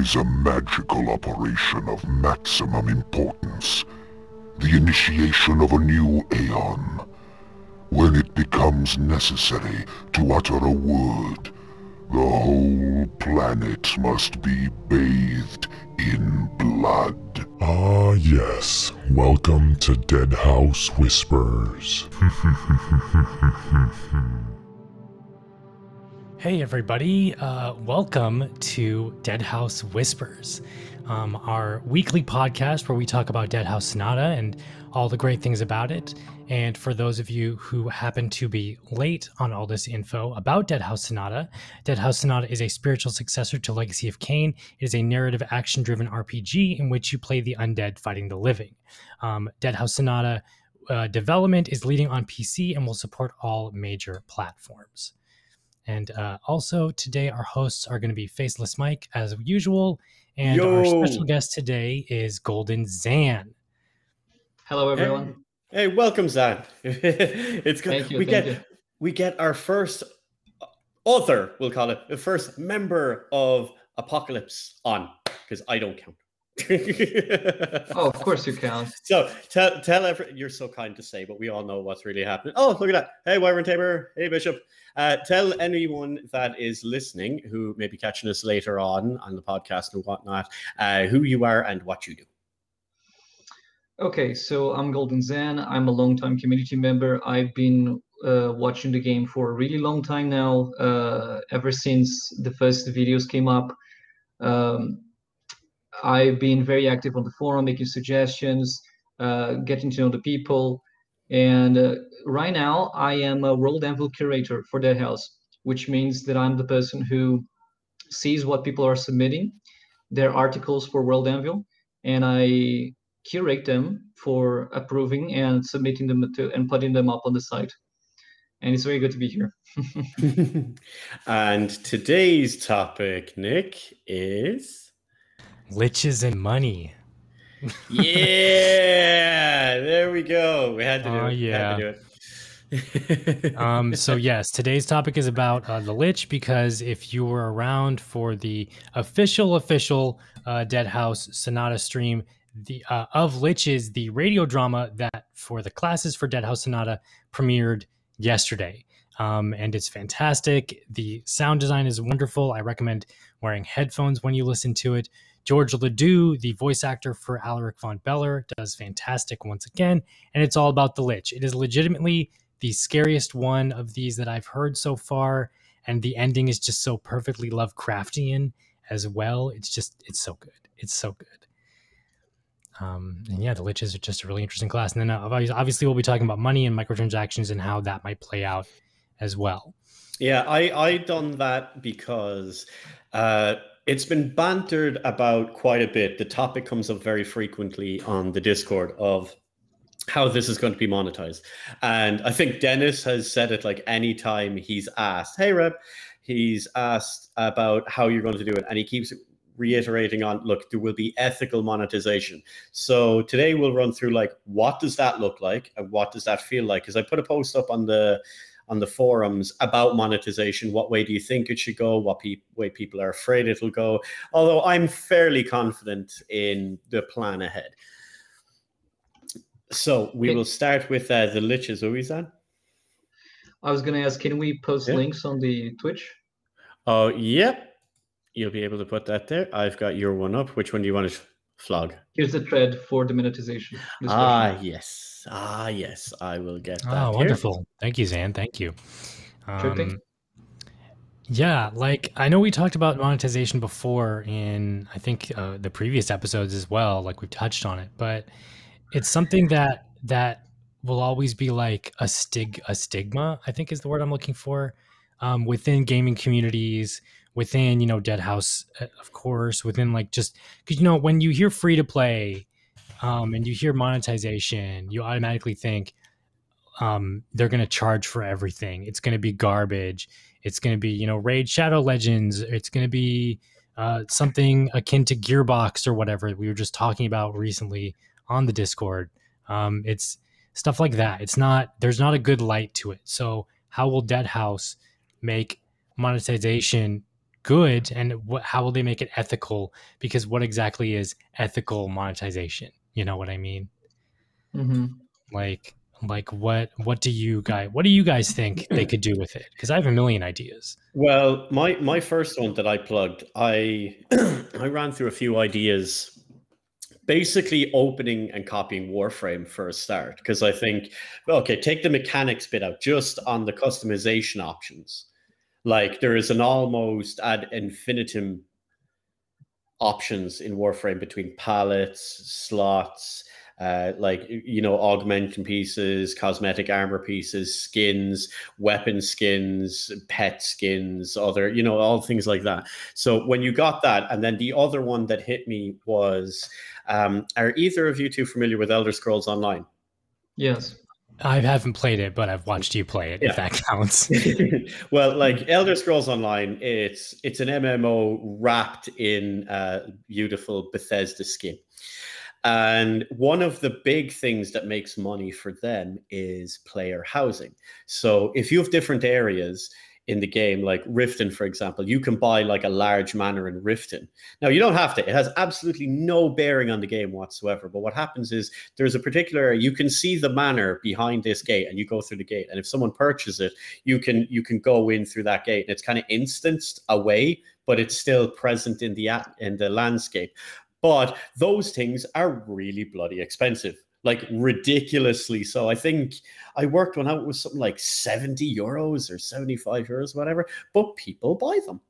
is a magical operation of maximum importance. The initiation of a new Aeon. When it becomes necessary to utter a word, the whole planet must be bathed in blood. Ah yes, welcome to Deadhaus Whispers. Hey, everybody. Uh, welcome to Deadhaus Whispers, um, our weekly podcast where we talk about Deadhaus Sonata and all the great things about it. And for those of you who happen to be late on all this info about Deadhaus Sonata, Deadhaus Sonata is a spiritual successor to Legacy of Kain. It is a narrative action driven RPG in which you play the undead fighting the living. Um, Deadhaus Sonata uh, development is leading on PC and will support all major platforms. And uh, also today, our hosts are going to be Faceless Mike as usual, and Yo. our special guest today is Golden Xan. Hello, everyone. Hey, welcome, Xan. it's good. Thank you, we thank get you. we get our first author, we'll call it, the first member of Apocalypse on, because I don't count. Oh, of course you count. So tell tell every you're so kind to say, but we all know what's really happening. Oh, look at that. Hey, Wyvern Tabor. Hey, Bishop. Uh, tell anyone that is listening who may be catching us later on on the podcast and whatnot, uh, who you are and what you do. Okay, so I'm Golden Xan. I'm a longtime community member. I've been uh, watching the game for a really long time now, uh, ever since the first videos came up. Um, I've been very active on the forum, making suggestions, uh, getting to know the people. And uh, right now, I am a World Anvil curator for Deadhaus, which means that I'm the person who sees what people are submitting, their articles for World Anvil, and I curate them for approving and submitting them to and putting them up on the site. And it's very good to be here. and today's topic, Nick, is Liches and money. yeah. There we go. We had to do it. We had to yeah. do it. Um, so yes, today's topic is about uh, the Lich because if you were around for the official official uh, Deadhaus Sonata stream, the uh, of Liches, the radio drama that for the classes for Deadhaus Sonata premiered yesterday. Um, and it's fantastic. The sound design is wonderful. I recommend wearing headphones when you listen to it. George Ledoux, the voice actor for Alaric von Beller, does fantastic once again. And it's all about the Lich. It is legitimately the scariest one of these that I've heard so far. And the ending is just so perfectly Lovecraftian as well. It's just, it's so good. It's so good. Um, and yeah, the Liches are just a really interesting class. And then uh, obviously, we'll be talking about money and microtransactions and how that might play out as well. Yeah, I I done that because uh, it's been bantered about quite a bit. The topic comes up very frequently on the Discord of how this is going to be monetized, and I think Dennis has said it like anytime he's asked, "Hey, Reb," he's asked about how you're going to do it, and he keeps reiterating on look there will be ethical monetization. So today we'll run through like what does that look like and what does that feel like? Because i put a post up on the on the forums about monetization. What way do you think it should go? What pe- way people are afraid it'll go? Although I'm fairly confident in the plan ahead. So we will start with uh, the liches. Uizan? I was gonna ask, can we post Yeah. links on the Twitch? Oh, yep. You'll be able to put that there. I've got your one up. Which one do you want to flog? Here's the thread for the monetization. discussion. Ah, yes. Ah, yes. I will get that. Oh, here. wonderful. Thank you, Xan. Thank you. Um, yeah, like I know we talked about monetization before in I think uh, the previous episodes as well. Like we've touched on it, but it's something that that will always be like a stig a stigma. I think is the word I'm looking for um, within gaming communities, within you know Deadhaus, uh, of course, within like just because you know when you hear free to play um, and you hear monetization, you automatically think um, they're going to charge for everything. It's going to be garbage. It's going to be, you know, Raid Shadow Legends. It's going to be uh, something akin to Gearbox or whatever we were just talking about recently on the Discord. Um, it's stuff like that. It's not, there's not a good light to it. So, how will Deadhaus make monetization good and what, how will they make it ethical because what exactly is ethical monetization you know what i mean Mm-hmm. like like what what do you guys what do you guys think they could do with it because i have a million ideas Well, my my first one that I plugged, I I ran through a few ideas, basically opening and copying Warframe for a start, because I think, okay, take the mechanics bit out, just on the customization options. Like there is an almost ad infinitum options in Warframe between palettes, slots, uh, like you know, augmenting pieces, cosmetic armor pieces, skins, weapon skins, pet skins, other you know, all things like that. So when you got that, and then the other one that hit me was, um, are either of you two familiar with Elder Scrolls Online? Yes. I haven't played it but i've watched you play it Yeah. if that counts well, like Elder Scrolls Online, it's it's an MMO wrapped in uh, beautiful Bethesda skin. And one of the big things that makes money for them is player housing. So if you have different areas in the game, like Riften, for example, you can buy like a large manor in Riften. Now, you don't have to, it has absolutely no bearing on the game whatsoever. But what happens is there's a particular area, you can see the manor behind this gate and you go through the gate. And if someone purchases it, you can you can go in through that gate and it's kind of instanced away, but it's still present in the in the landscape. But those things are really bloody expensive, like ridiculously so. I think I worked one out with something like 70 euros or 75 euros, whatever, but people buy them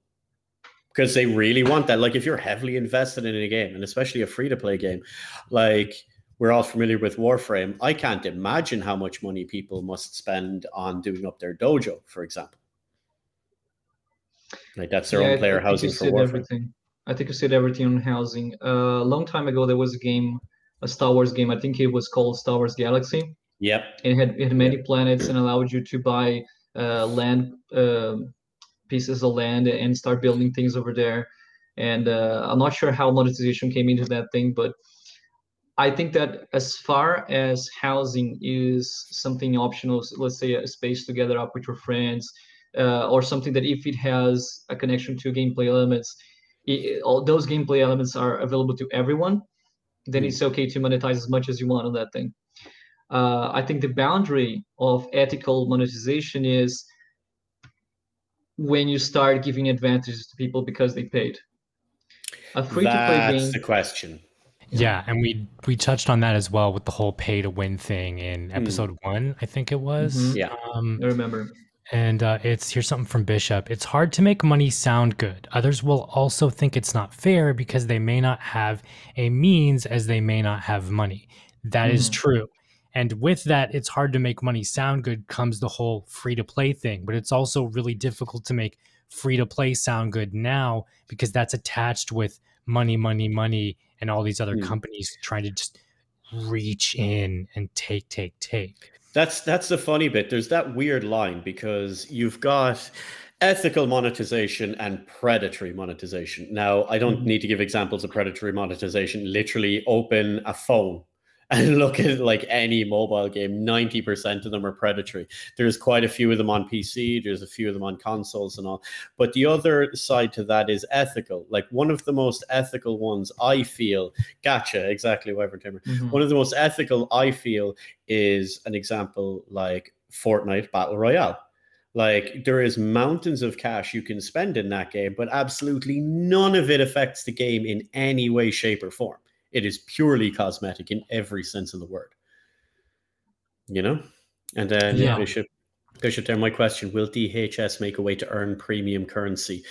because they really want that. Like if you're heavily invested in a game, and especially a free to play game, like we're all familiar with Warframe, I can't imagine how much money people must spend on doing up their dojo, for example. Like that's their Yeah, own player housing for Warframe. everything. I think you said everything on housing. Uh, a long time ago, there was a game, a Star Wars game. I think it was called Star Wars Galaxy. Yep. It had it had many planets and allowed you to buy uh, land um pieces of land and start building things over there. And uh, I'm not sure how monetization came into that thing, but I think that as far as housing is something optional, let's say a space to gather up with your friends, uh, or something that if it has a connection to gameplay elements, i all those gameplay elements are available to everyone, then Mm. it's okay to monetize as much as you want on that thing. Uh, I think the boundary of ethical monetization is when you start giving advantages to people because they paid. A free to play game. That's the question. yeah and we we touched on that as well with the whole pay to win thing in episode one i think it was Mhm. Yeah. um I remember. And uh, it's here's something from Bishop. It's hard to make money sound good. Others will also think it's not fair because they may not have a means as they may not have money. That is Mhm. true. And with that, it's hard to make money sound good comes the whole free to play thing. But it's also really difficult to make free to play sound good now because that's attached with money, money, money, and all these other Hmm. companies trying to just reach in and take, take, take. That's that's the funny bit. There's that weird line because you've got ethical monetization and predatory monetization. Now, I don't Mhm. need to give examples of predatory monetization. Literally open a phone and look at like any mobile game, 90% of them are predatory. There's quite a few of them on PC, there's a few of them on consoles and all. But the other side to that is ethical. Like one of the most ethical ones I feel, gotcha, exactly, Wyvern Timber. Mhm. One of the most ethical I feel is an example like Fortnite Battle Royale. Like there is mountains of cash you can spend in that game, but absolutely none of it affects the game in any way, shape, or form. It is purely cosmetic in every sense of the word. You know? And then Yeah. Bishop Bishop there, my question, will DHS make a way to earn premium currency?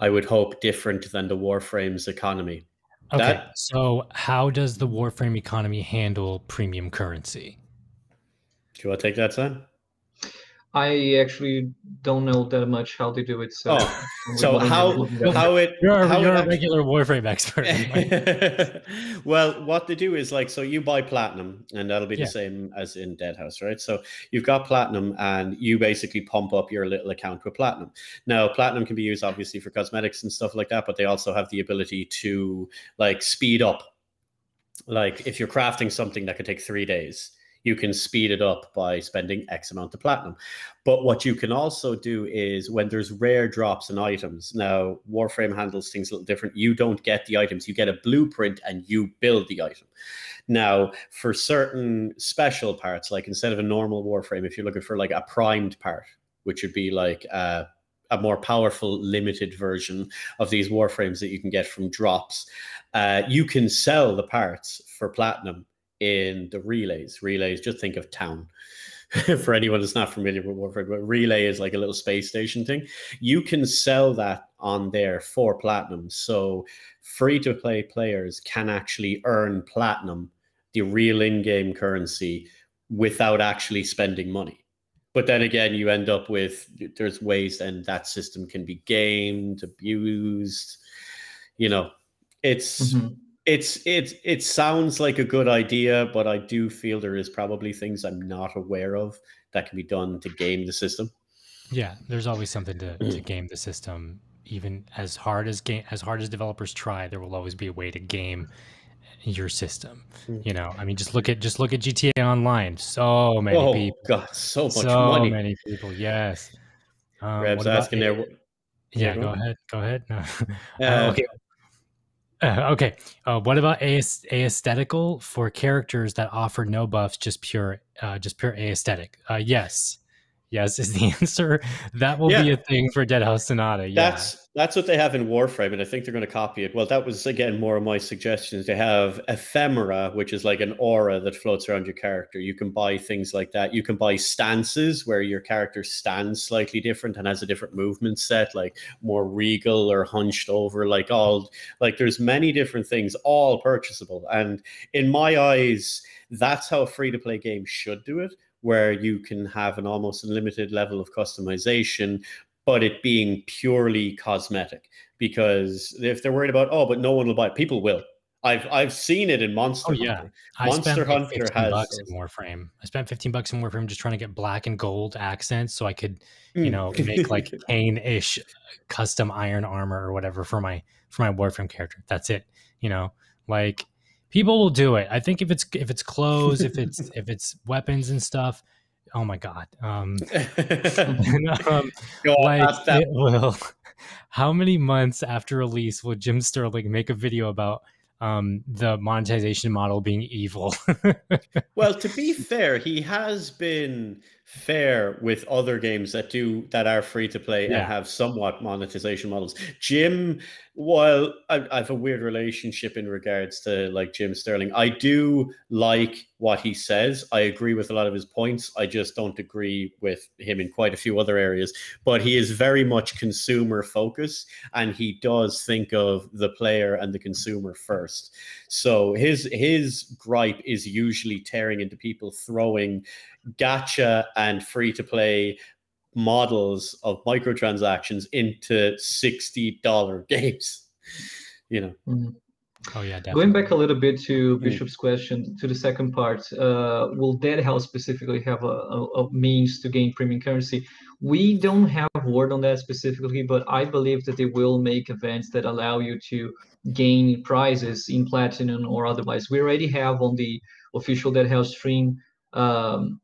I would hope different than the Warframe's economy. Okay. That- so, how does the Warframe economy handle premium currency? Do you want to take that, Sam? I actually don't know that much how they do it. So, Oh, So how have looked at it. how it You're a, how you're a actu- regular Warframe expert. well, what they do is like so you buy platinum, and that'll be Yeah. the same as in Deadhaus, right? So you've got platinum, and you basically pump up your little account with platinum. Now, platinum can be used obviously for cosmetics and stuff like that, but they also have the ability to like speed up. Like if you're crafting something that could take three days, you can speed it up by spending X amount of platinum. But what you can also do is when there's rare drops and items, now Warframe handles things a little different. You don't get the items, you get a blueprint and you build the item. Now, for certain special parts, like instead of a normal Warframe, if you're looking for like a primed part, which would be like a, a more powerful, limited version of these Warframes that you can get from drops, uh, you can sell the parts for platinum in the relays. Relays, just think of town. for anyone that's not familiar with Warframe, but relay is like a little space station thing. You can sell that on there for platinum. So free to play players can actually earn platinum, the real in game currency, without actually spending money. But then again, you end up with there's ways and that system can be gamed, abused. You know, it's mm-hmm it's it it sounds like a good idea, but I do feel there is probably things I'm not aware of that can be done to game the system. Yeah, there's always something to, to game the system. Even as hard as game as hard as developers try, there will always be a way to game your system. Mm. You know, I mean, just look at just look at GTA Online. So many oh, people. God, so much so money. many people. Yes. Um, Reb's asking there. Yeah, go ahead. Go ahead. No. Uh, okay. Uh, okay. Uh, what about aesthetical for characters that offer no buffs, just pure, uh, just pure aesthetic? Uh, yes, yes is the answer. That will yeah. be a thing for Deadhaus Sonata. Yeah. That's that's what they have in Warframe, and I think they're going to copy it. Well, that was again more of my suggestions. They have ephemera, which is like an aura that floats around your character. You can buy things like that. You can buy stances where your character stands slightly different and has a different movement set, like more regal or hunched over. Like all like there's many different things, all purchasable. And in my eyes, that's how a free to play game should do it where you can have an almost unlimited level of customization, but it being purely cosmetic. Because if they're worried about, oh, but no one will buy it, people will. I've I've seen it in Monster. Oh yeah, Hunter. I Monster like Hunter has bucks in Warframe. I spent fifteen bucks in Warframe just trying to get black and gold accents so I could, you know, hmm. make like Kain-ish custom iron armor or whatever for my for my Warframe character. That's it. You know, like people will do it. I think if it's if it's clothes, if it's if it's weapons and stuff, oh my god. Um, um like it will. How many months after release will Jim Sterling make a video about um, the monetization model being evil? well, to be fair, he has been fair with other games that do that are free to play yeah. and have somewhat monetization models. Jim, while I, I, have a weird relationship in regards to like Jim Sterling, I do like what he says. I agree with a lot of his points. I just don't agree with him in quite a few other areas. But he is very much consumer focused, and he does think of the player and the consumer first. So his his gripe is usually tearing into people throwing gacha and free to play models of microtransactions into $60 games you know mm-hmm. oh yeah definitely. going back a little bit to mm. bishop's mm. question to the second part uh, will deadhaus specifically have a, a, a, means to gain premium currency we don't have word on that specifically but i believe that they will make events that allow you to gain prizes in platinum or otherwise we already have on the official deadhaus stream um,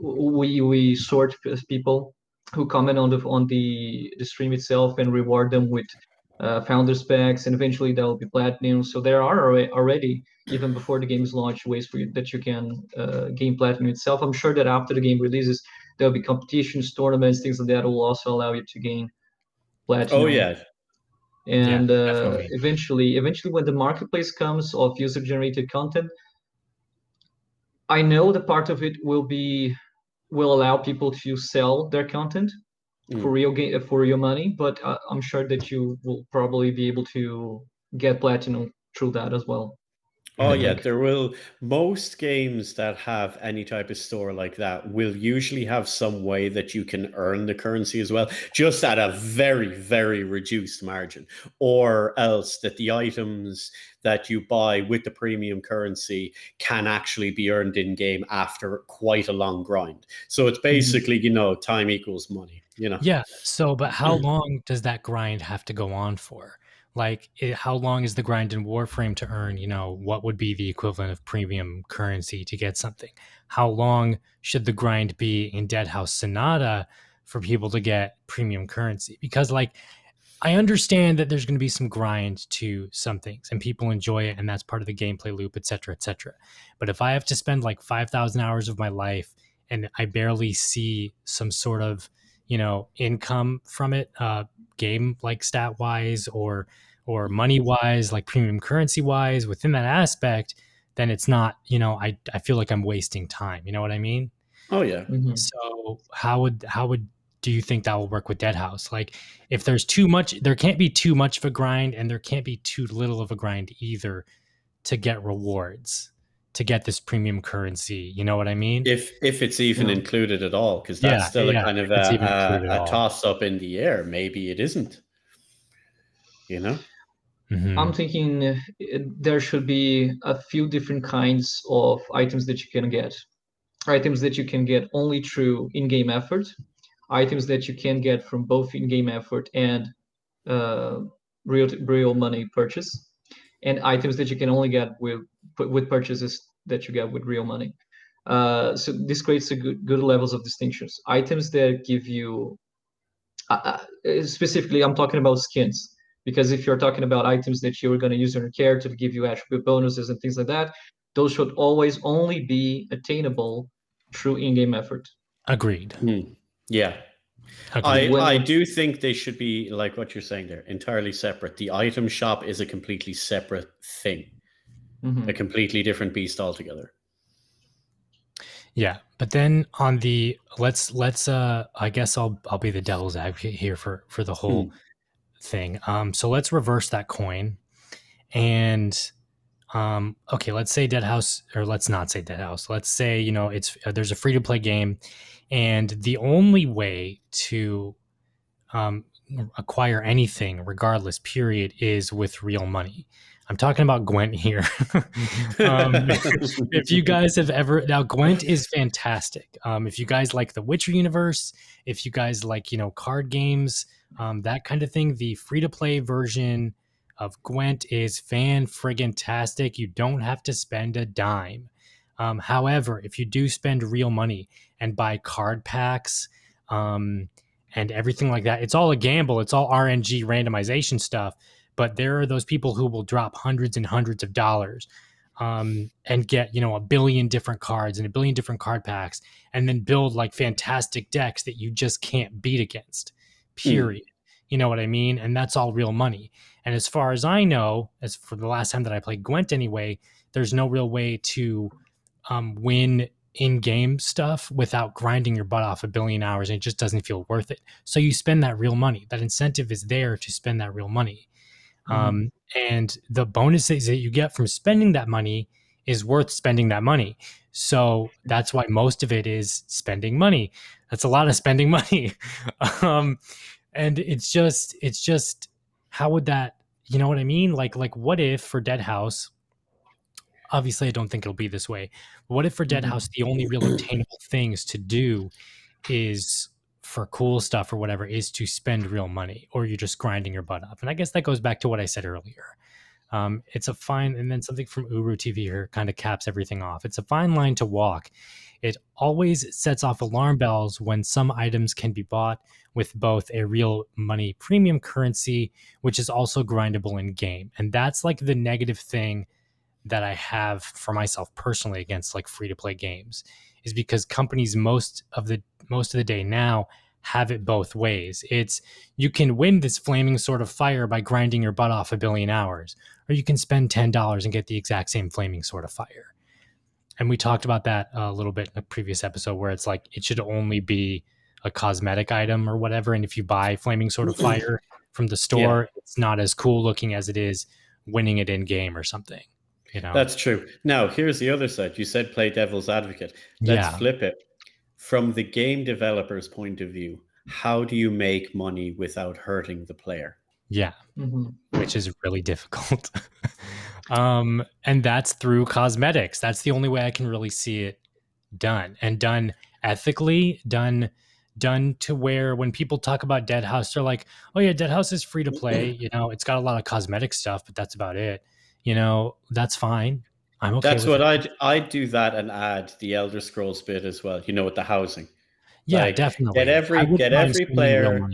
we we sort people who comment on the on the, the stream itself and reward them with uh, founders packs, and eventually that will be platinum. So there are already, even before the game is launched, ways for you that you can uh, gain platinum itself. I'm sure that after the game releases, there'll be competitions, tournaments, things like that will also allow you to gain platinum. Oh yeah. And yeah, uh, eventually, eventually, when the marketplace comes of user-generated content, I know the part of it will be will allow people to sell their content mm. for real game for real money but uh, i'm sure that you will probably be able to get platinum through that as well Oh yeah, there will most games that have any type of store like that will usually have some way that you can earn the currency as well, just at a very very reduced margin, or else that the items that you buy with the premium currency can actually be earned in game after quite a long grind. So it's mm-hmm. basically, mm-hmm. you know, time equals money, you know. Yeah. So but how mm. long does that grind have to go on for? Like it, how long is the grind in warframe to earn you know what would be the equivalent of premium currency to get something? How long should the grind be in deadhaus sonata for people to get premium currency? Because like i understand that there's going to be some grind to some things and people enjoy it and that's part of the gameplay loop etc etc but if i have to spend like 5000 hours of my life and i barely see some sort of you know income from it uh game like stat wise or or money wise like premium currency wise within that aspect then it's not you know i i feel like i'm wasting time you know what i mean Oh yeah. Mhm. so how would how would do you think that will work with deadhaus like if there's too much there can't be too much of a grind and there can't be too little of a grind either to get rewards to get this premium currency you know what i mean If if it's even Yeah. included at all, because that's Yeah, still yeah, a kind of a, a, a toss up in the air. Maybe it isn't. You know. Mhm. I'm thinking uh, there should be a few different kinds of items that you can get. Items that you can get only through in-game effort, items that you can get from both in-game effort and uh, real real money purchase, and items that you can only get with with purchases that you get with real money. Uh, so this creates a good good levels of distinctions. Items that give you uh, uh, specifically, I'm talking about skins because if you're talking about items that you're going to use in your character to give you attribute bonuses and things like that, those should always only be attainable through in-game effort. agreed, Hmm. Yeah. I, agreed. When- I do think they should be like what you're saying there, entirely separate. The item shop is a completely separate thing, Mhm. a completely different beast altogether. Yeah, but then on the let's let's uh I guess I'll I'll be the devil's advocate here for for the whole thing. Um so let's reverse that coin and um okay, let's say Deadhaus or let's not say Deadhaus. Let's say, you know, it's uh, there's a free to play game and the only way to um acquire anything regardless period is with real money. I'm talking about Gwent here. um, if you guys have ever now gwent is fantastic um, if you guys like the witcher universe if you guys like you know card games um, that kind of thing the free to play version of gwent is fan friggin tastic you don't have to spend a dime um, however if you do spend real money and buy card packs um, and everything like that it's all a gamble it's all rng randomization stuff but there are those people who will drop hundreds and hundreds of dollars um, and get you know a billion different cards and a billion different card packs and then build like fantastic decks that you just can't beat against period. You know what i mean? And that's all real money. And as far as i know as for the last time that i played gwent anyway there's no real way to um, win in-game stuff without grinding your butt off a billion hours and it just doesn't feel worth it. So you spend that real money. That incentive is there to spend that real money. Um, and the bonuses that you get from spending that money is worth spending that money. So that's why most of it is spending money. That's a lot of spending money. Um, and it's just it's just how would that you know what i mean? Like like what if for deadhaus obviously i don't think it'll be this way. What if for dead Mhm. house the only real attainable things to do is for cool stuff or whatever is to spend real money or you're just grinding your butt off? And i guess that goes back to what i said earlier. Um, it's a fine and then something from uru tv here kind of caps everything off. It's a fine line to walk. It always sets off alarm bells when some items can be bought with both a real money premium currency which is also grindable in game and that's like the negative thing that i have for myself personally against like free to play games is because companies most of the most of the day now have it both ways. It's you can win this flaming sword of fire by grinding your butt off a billion hours, or you can spend ten dollars and get the exact same flaming sword of fire. And we talked about that a little bit in a previous episode where it's like it should only be a cosmetic item or whatever. And if you buy flaming sword of mm-hmm. fire from the store, it's not as cool looking as it is winning it in game or something. You know, That's true. Now, here's the other side. You said play devil's advocate. Let's yeah. flip it. From the game developer's point of view, how do you make money without hurting the player? Yeah. Mhm. which is really difficult. um, and that's through cosmetics. That's the only way I can really see it done and done ethically, done done to where when people talk about Deadhaus, they're like, "Oh yeah, Deadhaus is free to play. You know, it's got a lot of cosmetic stuff, but that's about it. You know, that's fine. I'm okay. That's what I'd I'd do that and add the Elder Scrolls bit as well. You know, with the housing. Yeah, like, definitely. Get every get every player.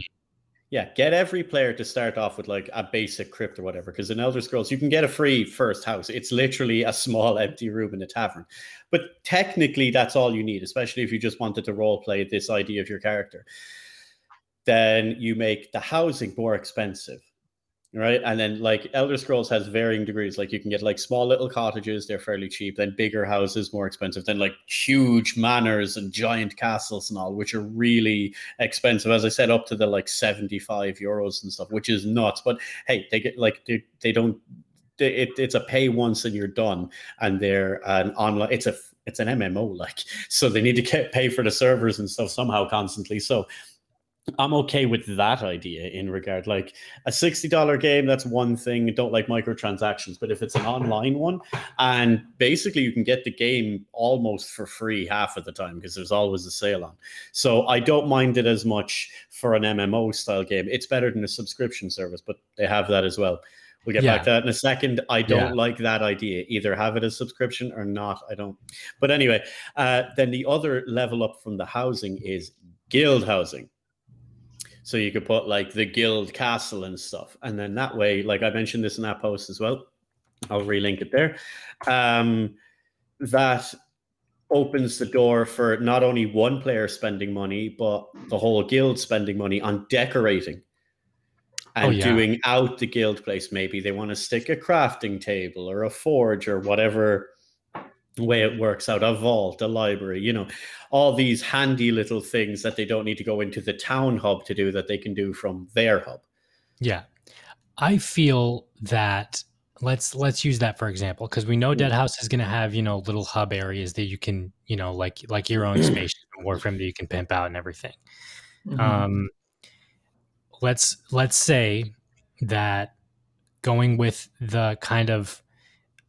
Yeah, get every player to start off with like a basic crypt or whatever. Because in Elder Scrolls, you can get a free first house. It's literally a small empty room in a tavern. But technically, that's all you need, especially if you just wanted to role play this idea of your character. Then you make the housing more expensive right? And then like Elder Scrolls has varying degrees. Like you can get like small little cottages, they're fairly cheap. Then bigger houses, more expensive. Then like huge manors and giant castles and all, which are really expensive. As I said, up to the like seventy five euros and stuff, which is nuts. But hey, they get like they, they don't. They, it, it's a pay once and you're done, and they're an online. It's a it's an MMO like, so they need to get pay for the servers and stuff somehow constantly. So I'm okay with that idea in regard like a $60 game that's one thing don't like microtransactions but if it's an online one and basically you can get the game almost for free half of the time because there's always a sale on so I don't mind it as much for an MMO style game it's better than a subscription service but they have that as well We'll get yeah. back to that in a second. I don't yeah. like that idea. Either have it as subscription or not. I don't. But anyway, uh, then the other level up from the housing is guild housing. So you could put like the guild castle and stuff. And then that way, like I mentioned this in that post as well. I'll relink it there. Um, that opens the door for not only one player spending money, but the whole guild spending money on decorating and oh, yeah. doing out the guild place. Maybe they want to stick a crafting table or a forge or whatever way it works out a vault a library you know all these handy little things that they don't need to go into the town hub to do that they can do from their hub yeah i feel that let's let's use that for example because we know mm. deadhaus is going to have you know little hub areas that you can you know like like your own space in warframe that you can pimp out and everything mm-hmm. um let's let's say that going with the kind of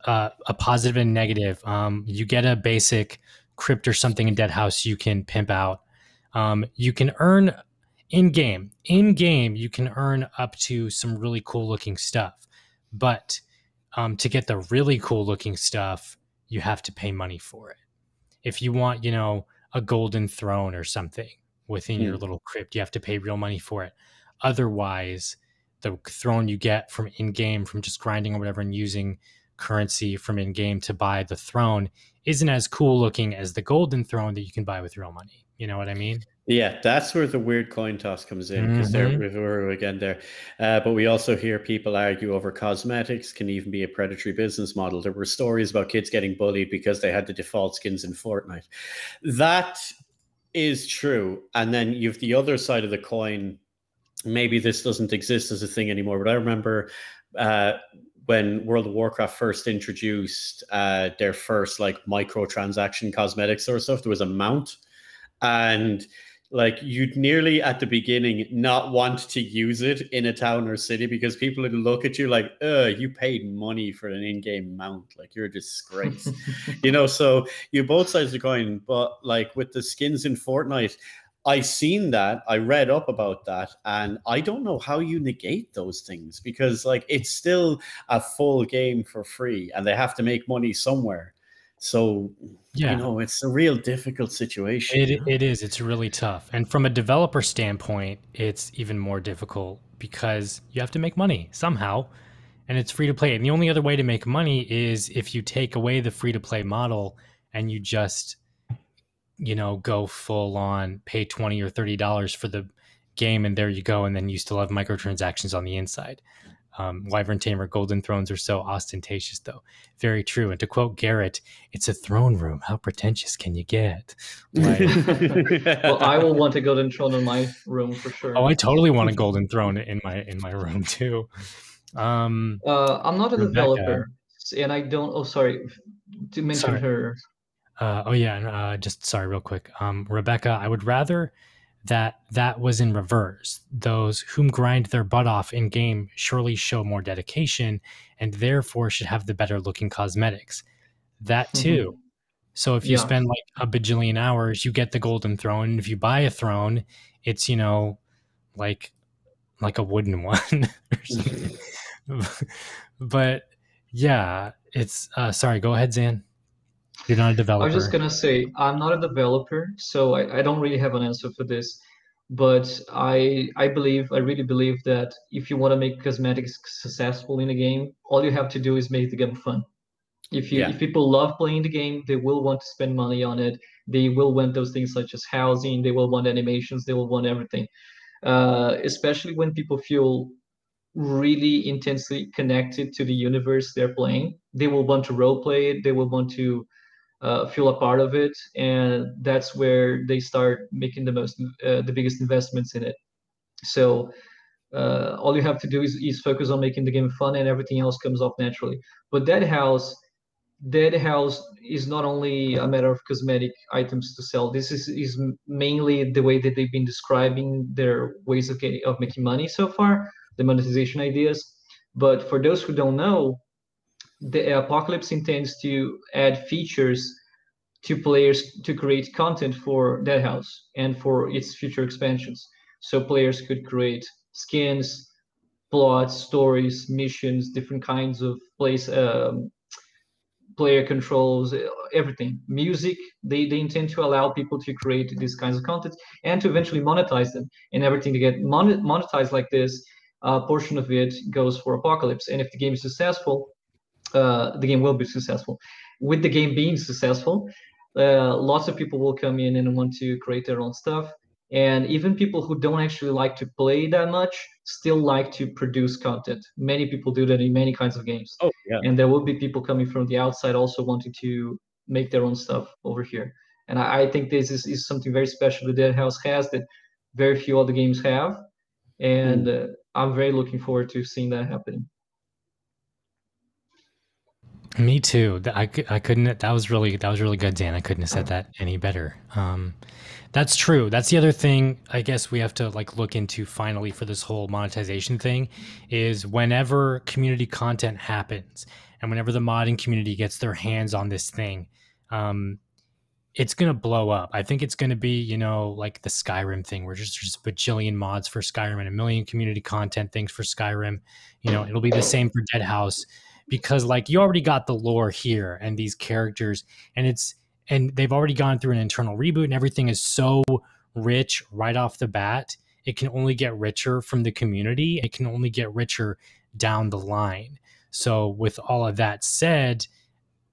uh, a positive and negative. Um, you get a basic crypt or something in Deadhaus you can pimp out. Um, you can earn in game. In game, you can earn up to some really cool looking stuff. But um, to get the really cool looking stuff, you have to pay money for it. If you want, you know, a golden throne or something within your hmm. little crypt, you have to pay real money for it. Otherwise, the throne you get from in game, from just grinding or whatever and using currency from in game to buy the throne isn't as cool looking as the golden throne that you can buy with real money. You know what I mean? Yeah, that's where the weird coin toss comes in because mm-hmm. there we're again there. Uh, but we also hear people argue over cosmetics can even be a predatory business model. There were stories about kids getting bullied because they had the default skins in Fortnite. That is true. And then you've the other side of the coin. Maybe this doesn't exist as a thing anymore, but I remember uh, when World of Warcraft first introduced uh, their first like microtransaction cosmetics or stuff, there was a mount, and like you'd nearly at the beginning not want to use it in a town or city because people would look at you like, "Uh, you paid money for an in-game mount, like you're a disgrace," you know. So you both sides of the coin, but like with the skins in Fortnite, I seen that, I read up about that, and I don't know how you negate those things because like it's still a full game for free and they have to make money somewhere. So yeah. you know, it's a real difficult situation. It, it is. It's really tough. And from a developer standpoint, it's even more difficult because you have to make money somehow and it's free to play. And the only other way to make money is if you take away the free to play model and you just you know, go full on, pay 20 or $30 for the game, and there you go. And then you still have microtransactions on the inside. Um, Wyvern Tamer Golden Thrones are so ostentatious, though. Very true. And to quote Garrett, it's a throne room. How pretentious can you get? Like, well, I will want a golden throne in my room for sure. Oh, I totally want a golden throne in my in my room too. Um, uh, I'm not a Rebecca, developer, and I don't. Oh, sorry to mention sorry. her uh, oh yeah, uh, just sorry, real quick, um, Rebecca. I would rather that that was in reverse. Those whom grind their butt off in game surely show more dedication, and therefore should have the better looking cosmetics. That mm-hmm. too, So if you yeah. spend like a bajillion hours, you get the golden throne. And if you buy a throne, it's you know like like a wooden one but yeah, it's uh sorry, go ahead, Xan. You're not a developer. I was just gonna say I'm not a developer, so I, I don't really have an answer for this. But I I believe I really believe that if you want to make cosmetics successful in a game, all you have to do is make the game fun. If you yeah. if people love playing the game, they will want to spend money on it. They will want those things such as housing. They will want animations. They will want everything. Uh, especially when people feel really intensely connected to the universe they're playing. They will want to role play it. They will want to uh, feel a part of it, and that's where they start making the most, uh, the biggest investments in it. So uh, all you have to do is, is focus on making the game fun, and everything else comes off naturally. But Deadhaus, Dead House is not only a matter of cosmetic items to sell. This is is mainly the way that they've been describing their ways of getting of making money so far the monetization ideas. But for those who don't know, the Apocalypse intends to add features to players to create content for Deadhaus and for its future expansions. So players could create skins, plots, stories, missions, different kinds of place um, player controls, everything. Music, they, they intend to allow people to create these kinds of content and to eventually monetize them and everything to get monetized like this a portion of it goes for Apocalypse. And if the game is successful, uh, the game will be successful. With the game being successful, uh, lots of people will come in and want to create their own stuff. And even people who don't actually like to play that much still like to produce content. Many people do that in many kinds of games. Oh, yeah. And there will be people coming from the outside also wanting to make their own stuff over here. And I, I think this is, is something very special that Deadhaus has that very few other games have. And mm. uh, I'm very looking forward to seeing that happening. Me too. I, I couldn't. That was really that was really good, Dan. I couldn't have said that any better. Um, that's true. That's the other thing. I guess we have to like look into finally for this whole monetization thing is whenever community content happens and whenever the modding community gets their hands on this thing, um, it's gonna blow up. I think it's gonna be, you know, like the Skyrim thing, where just just bajillion mods for Skyrim and a million community content things for Skyrim. You know, it'll be the same for Deadhaus because like you already got the lore here and these characters, and it's and they've already gone through an internal reboot, and everything is so rich right off the bat. It can only get richer from the community. It can only get richer down the line. So, with all of that said,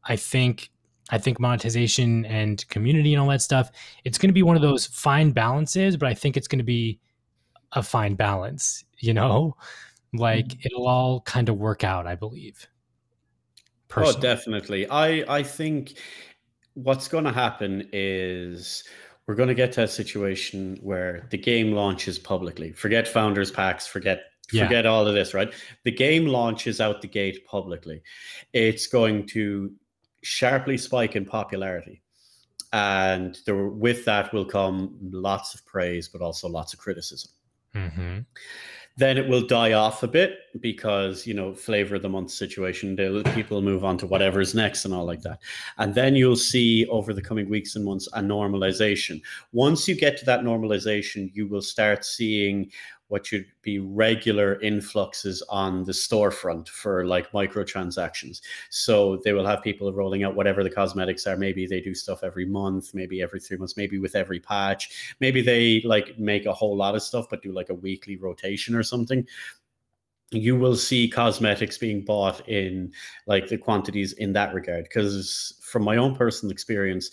I think I think monetization and community and all that stuff, it's going to be one of those fine balances, but I think it's going to be a fine balance, you know? Like mm-hmm. it'll all kind of work out, I believe. Oh, personally. Oh, definitely. I I think what's going to happen is we're going to get to a situation where the game launches publicly. Forget founders packs, forget yeah. forget all of this, right? The game launches out the gate publicly. It's going to sharply spike in popularity. And there, with that will come lots of praise, but also lots of criticism. Mm-hmm. Then it will die off a bit because you know flavor of the month situation. People move on to whatever's next and all like that. And then you'll see over the coming weeks and months a normalization. Once you get to that normalization, you will start seeing what should be regular influxes on the storefront for like microtransactions. So they will have people rolling out whatever the cosmetics are. Maybe they do stuff every month, maybe every three months, maybe with every patch. Maybe they like make a whole lot of stuff, but do like a weekly rotation or something you will see cosmetics being bought in like the quantities in that regard because from my own personal experience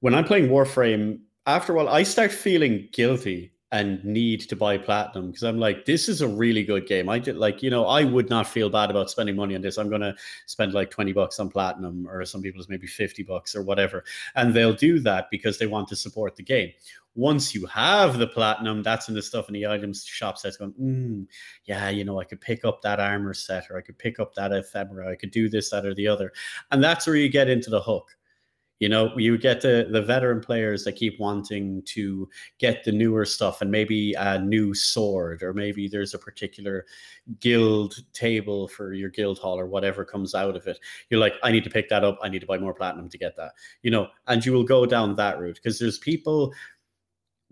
when i'm playing warframe after a while i start feeling guilty and need to buy platinum because I'm like, this is a really good game. I did like, you know, I would not feel bad about spending money on this. I'm gonna spend like 20 bucks on platinum, or some people's maybe 50 bucks or whatever. And they'll do that because they want to support the game. Once you have the platinum, that's in the stuff in the items shop that's going, mm, yeah, you know, I could pick up that armor set or I could pick up that ephemera, I could do this, that, or the other. And that's where you get into the hook You know, you get the the veteran players that keep wanting to get the newer stuff and maybe a new sword, or maybe there's a particular guild table for your guild hall or whatever comes out of it. You're like, I need to pick that up. I need to buy more platinum to get that. You know, and you will go down that route because there's people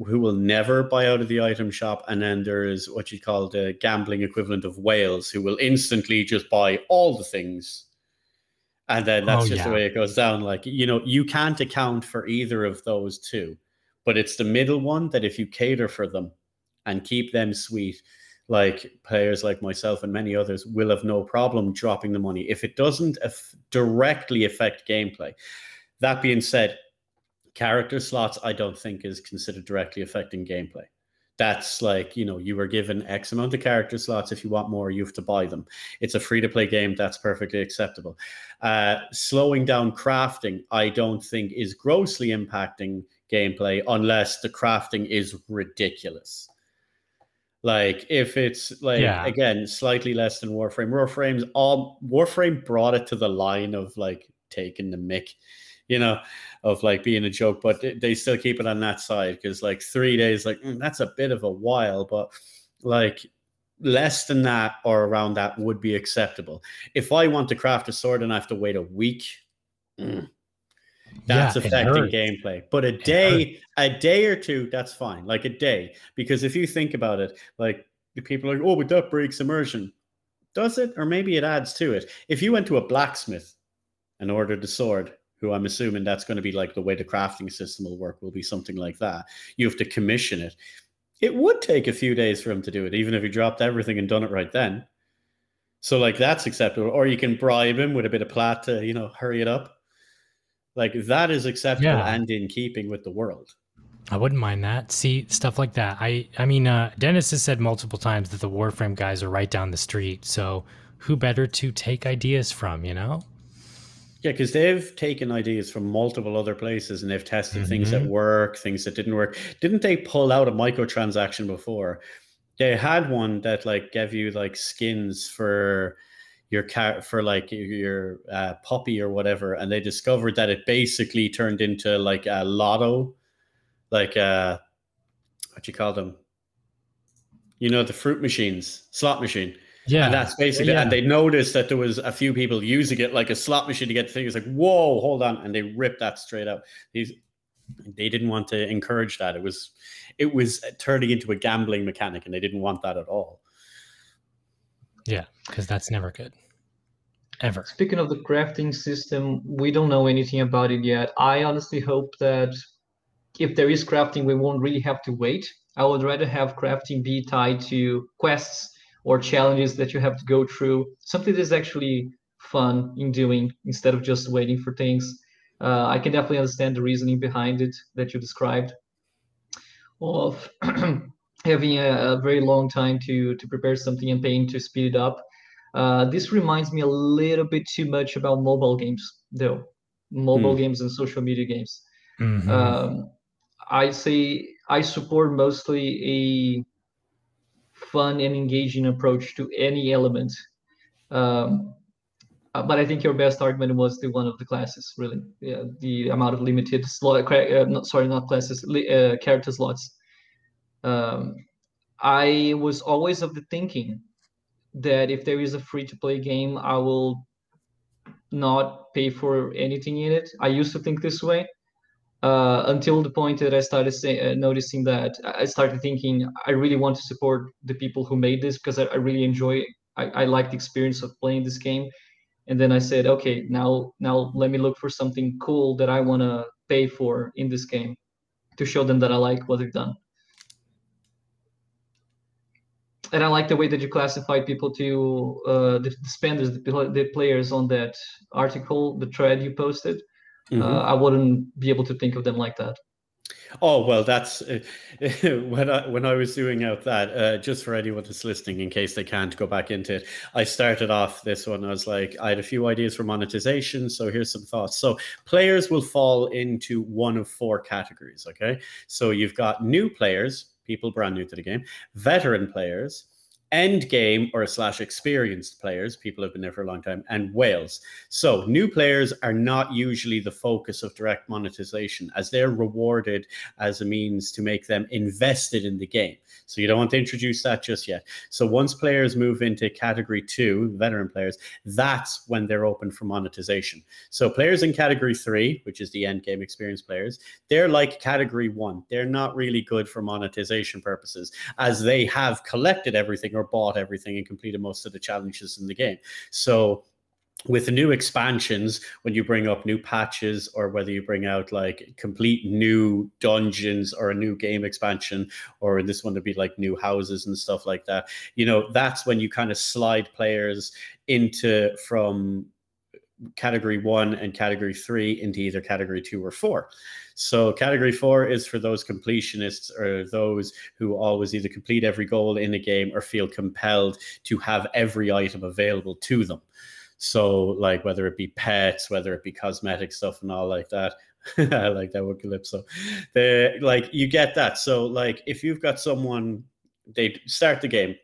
who will never buy out of the item shop, and then there is what you call the gambling equivalent of whales who will instantly just buy all the things and then that's oh, just yeah. the way it goes down like you know you can't account for either of those two but it's the middle one that if you cater for them and keep them sweet like players like myself and many others will have no problem dropping the money. If it doesn't af- directly affect gameplay. That being said character slots i don't think is considered directly affecting gameplay that's like you know you were given x amount of character slots. If you want more you have to buy them. It's a free to play game. That's perfectly acceptable. Uh, slowing down crafting i don't think is grossly impacting gameplay unless the crafting is ridiculous. Like if it's like yeah. again slightly less than warframe. Warframe's all warframe brought it to the line of like taking the mick you know, of like being a joke, but they still keep it on that side because like three days, like mm, that's a bit of a while, but like less than that or around that would be acceptable. If I want to craft a sword and I have to wait a week, mm, that's yeah, affecting gameplay. But a day, a day or two, that's fine. Like a day, because if you think about it, like the people are like, oh, but that breaks immersion. Does it? Or maybe it adds to it. If you went to a blacksmith and ordered a sword, who I'm assuming that's going to be like the way the crafting system will work, will be something like that. You have to commission it. It would take a few days for him to do it, even if he dropped everything and done it right then. So, like, that's acceptable. Or you can bribe him with a bit of plat to, you know, hurry it up. Like, that is acceptable yeah. and in keeping with the world. I wouldn't mind that. See stuff like that. I I mean, uh, Dennis has said multiple times that the Warframe guys are right down the street. So who better to take ideas from? You know. Yeah, because they've taken ideas from multiple other places and they've tested mm-hmm. things that mm-hmm. work, things that didn't work. Didn't they pull out a microtransaction before? They had one that like gave you like skins for your cat for like your uh, puppy or whatever, and they discovered that it basically turned into like a lotto, like uh, what you call them? You know the fruit machines, slot machine yeah. And that's basically, yeah. and they noticed that there was a few people using it like a slot machine to get things like, whoa, hold on. And they ripped that straight out. These, they didn't want to encourage that. It was, it was turning into a gambling mechanic and they didn't want that at all. Yeah. Cause that's never good. Ever. Speaking of the crafting system, we don't know anything about it yet. I honestly hope that if there is crafting, we won't really have to wait. I would rather have crafting be tied to quests or challenges that you have to go through, something that's actually fun in doing instead of just waiting for things. Uh, I can definitely understand the reasoning behind it that you described of having a, a, very long time to to prepare something and paying to speed it up. Uh, this reminds me a little bit too much about mobile games, though. Mobile mm. games and social media games. Mm-hmm. Um, I say I support mostly a fun and engaging approach to any element. Um, uh, but I think your best argument was the one of the classes, really. Yeah, the amount of limited slot, uh, not, sorry, not classes, uh, character slots. Um, I was always of the thinking that if there is a free to play game, I will not pay for anything in it. I used to think this way uh, until the point that I started say, uh, noticing that I started thinking I really want to support the people who made this because I, I really enjoy I, I like the experience of playing this game. And then I said okay now now let me look for something cool that I want to pay for in this game to show them that I like what they've done. And I like the way that you classified people to uh, the, spenders the, the players on that article the thread you posted Mm-hmm. Uh, I wouldn't be able to think of them like that. Oh well, that's uh, when I when I was doing out that uh, just for anyone that's listening, in case they can't go back into it. I started off this one. I was like, I had a few ideas for monetization, so here's some thoughts. So players will fall into one of four categories. Okay, so you've got new players, people brand new to the game, veteran players, end game or slash experienced players, people have been there for a long time, and whales. So new players are not usually the focus of direct monetization as they're rewarded as a means to make them invested in the game. So you don't want to introduce that just yet. So once players move into category two, veteran players, that's when they're open for monetization. So players in category three, which is the end game experience players, they're like category one. They're not really good for monetization purposes as they have collected everything or bought everything and completed most of the challenges in the game. So with new expansions, when you bring up new patches or whether you bring out like complete new dungeons or a new game expansion, or in this one to be like new houses and stuff like that, you know, that's when you kind of slide players into from category one and category three into either category two or four. So category four is for those completionists or those who always either complete every goal in a game or feel compelled to have every item available to them. So like whether it be pets, whether it be cosmetic stuff and all like that. I like that with Calypso. The like you get that. So like if you've got someone they start the game,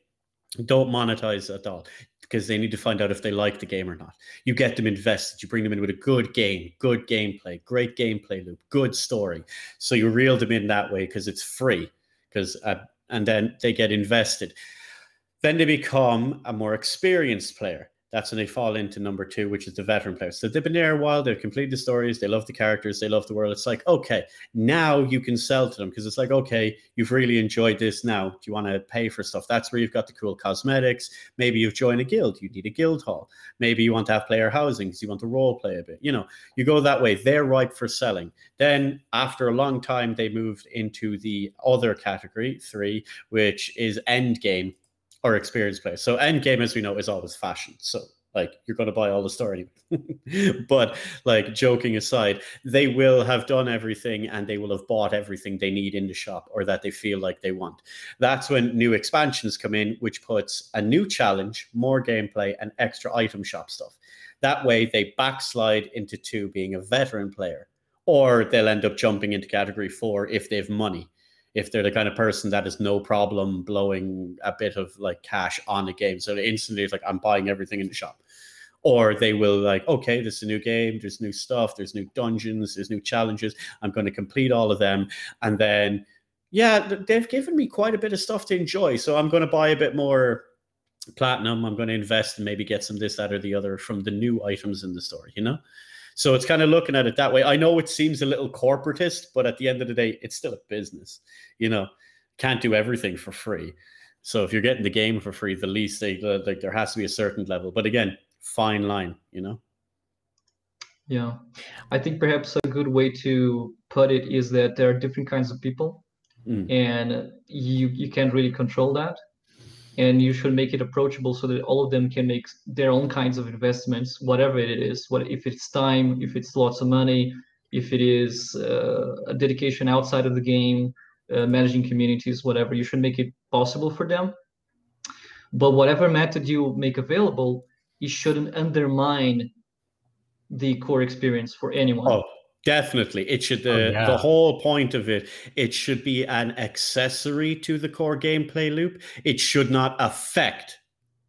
don't monetize at all because they need to find out if they like the game or not. You get them invested. You bring them in with a good game, good gameplay, great gameplay loop, good story. So you reel them in that way because it's free. Because uh, and then they get invested. Then they become a more experienced player that's when they fall into number two, which is the veteran players. So they've been there a while, they've completed the stories, they love the characters, they love the world. It's like, okay, now you can sell to them because it's like, okay, you've really enjoyed this now. Do you want to pay for stuff? That's where you've got the cool cosmetics. Maybe you've joined a guild, you need a guild hall. Maybe you want to have player housing because you want to role play a bit. You know, you go that way. They're ripe for selling. Then after a long time, they moved into the other category, three, which is end game or experienced players. So end game, as we know, is always fashion. So like you're going to buy all the story. but like joking aside, they will have done everything and they will have bought everything they need in the shop or that they feel like they want. That's when new expansions come in, which puts a new challenge, more gameplay, and extra item shop stuff. That way they backslide into two being a veteran player, or they'll end up jumping into category four if they have money if they're the kind of person that is no problem blowing a bit of like cash on a game. So instantly it's like, I'm buying everything in the shop. Or they will like, okay, this is a new game, there's new stuff, there's new dungeons, there's new challenges. I'm going to complete all of them. And then, yeah, they've given me quite a bit of stuff to enjoy. So I'm going to buy a bit more platinum. I'm going to invest and maybe get some this, that, or the other from the new items in the store, you know? So it's kind of looking at it that way. I know it seems a little corporatist, but at the end of the day, it's still a business. You know, can't do everything for free. So if you're getting the game for free, the least they like there has to be a certain level. But again, fine line, you know. Yeah, I think perhaps a good way to put it is that there are different kinds of people, mm. and you you can't really control that and you should make it approachable so that all of them can make their own kinds of investments whatever it is. What if it's time if it's lots of money if it is uh, a dedication outside of the game uh, managing communities whatever you should make it possible for them. But whatever method you make available it shouldn't undermine the core experience for anyone. Oh Definitely. It should the oh, yeah. the whole point of it, it should be an accessory to the core gameplay loop. It should not affect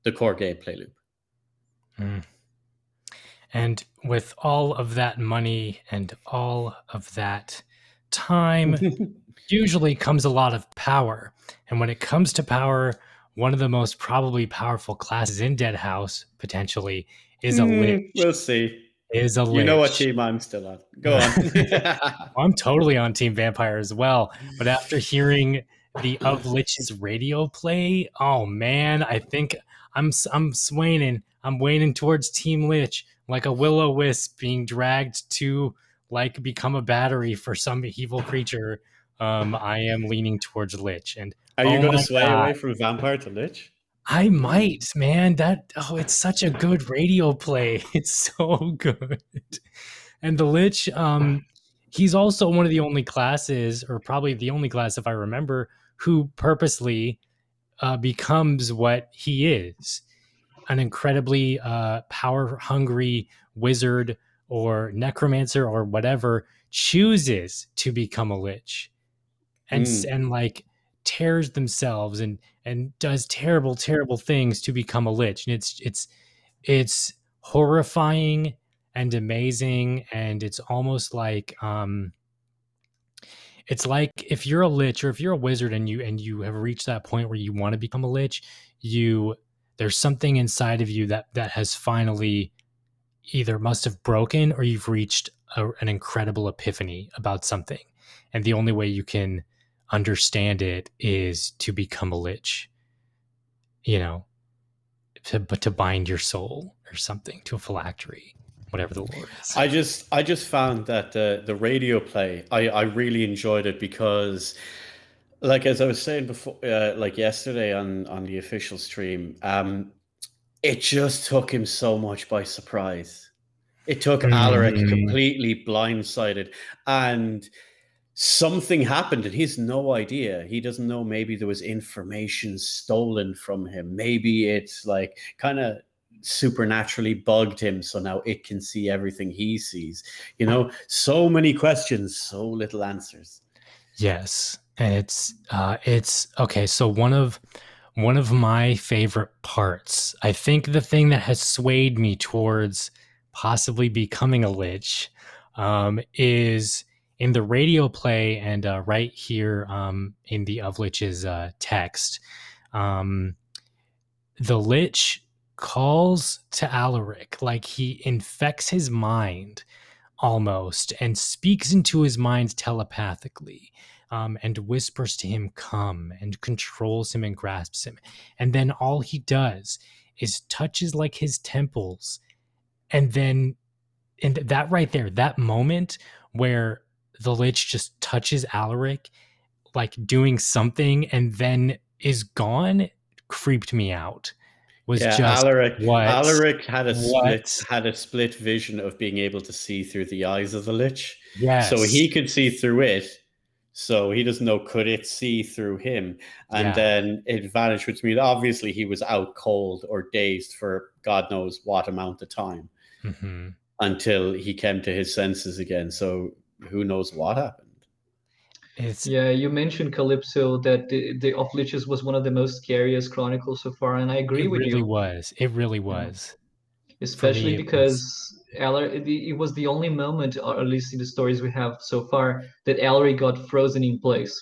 the core gameplay loop. Mm. And with all of that money and all of that time, usually comes a lot of power. And when it comes to power, one of the most probably powerful classes in Deadhaus potentially is a mm, lich. We'll see is a lich. You know what team I'm still on. Go on. I'm totally on Team Vampire as well. But after hearing the of Liches radio play, oh man, I think I'm I'm swaying. I'm waning towards Team Lich, like a willow wisp being dragged to like become a battery for some evil creature. Um, I am leaning towards Lich. And are you oh going to sway God. away from Vampire to Lich? I might, man. That oh, it's such a good radio play. It's so good. And the Lich, um, he's also one of the only classes, or probably the only class, if I remember, who purposely uh, becomes what he is an incredibly uh, power hungry wizard or necromancer or whatever chooses to become a lich and mm. and like tears themselves and and does terrible terrible things to become a lich. And it's it's it's horrifying and amazing. And it's almost like um it's like if you're a lich or if you're a wizard and you and you have reached that point where you want to become a lich you there's something inside of you that that has finally either must have broken or you've reached a, an incredible epiphany about something. And the only way you can understand it is to become a lich you know to but to bind your soul or something to a phylactery whatever the lore is I just I just found that the the radio play I I really enjoyed it because like as I was saying before uh, like yesterday on on the official stream um it just took him so much by surprise. It took Alaric Mhm. completely blindsided and something happened and he has no idea. He doesn't know maybe there was information stolen from him. Maybe it's like kind of supernaturally bugged him so now it can see everything he sees. You know, so many questions, so little answers. Yes, and it's uh, it's okay. So one of one of my favorite parts, I think, the thing that has swayed me towards possibly becoming a lich, um, is in the radio play and uh, right here um, in the of liches uh, text. Um, the lich calls to Alaric like he infects his mind almost and speaks into his mind telepathically um, and whispers to him, Come, and controls him and grasps him. And then all he does is touches like his temples. And then, and that right there, that moment where the Lich just touches Alaric, like doing something, and then is gone, creeped me out. Was yeah, just Alaric, what? Alaric had a What? split had a split vision of being able to see through the eyes of the lich. yes. So he could see through it. So he doesn't know could it see through him, and Yeah. then it vanished, which means obviously he was out cold or dazed for God knows what amount of time Mhm. until he came to his senses again. So who knows what happened? It's Yeah, you mentioned Calypso that the, the of Liches was one of the most scariest chronicles so far, and I agree it with really you. It really was. It really was. especially it was- because Alaric, it it was the only moment, or at least in the stories we have so far, that Alaric got frozen in place.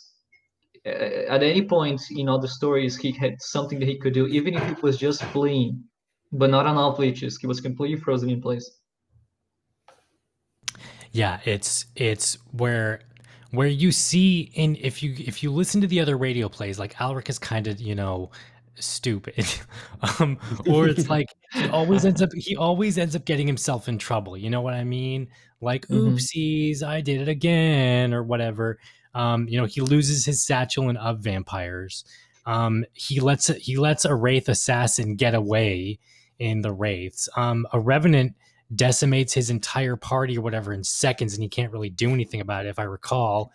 Uh, At any point in other stories, he had something that he could do, even if it was just fleeing, but not on Of Liches. He was completely frozen in place. Yeah, it's it's where where you see in if you if you listen to the other radio plays, like Alaric is kind of you know stupid, um, or it's like he always ends up he always ends up getting himself in trouble. You know what I mean? Like Mhm. oopsies, I did it again, or whatever. Um, you know, he loses his satchel and of vampires. Um, he lets he lets a wraith assassin get away in the wraiths. Um, a revenant decimates his entire party or whatever in seconds, and he can't really do anything about it, if I recall.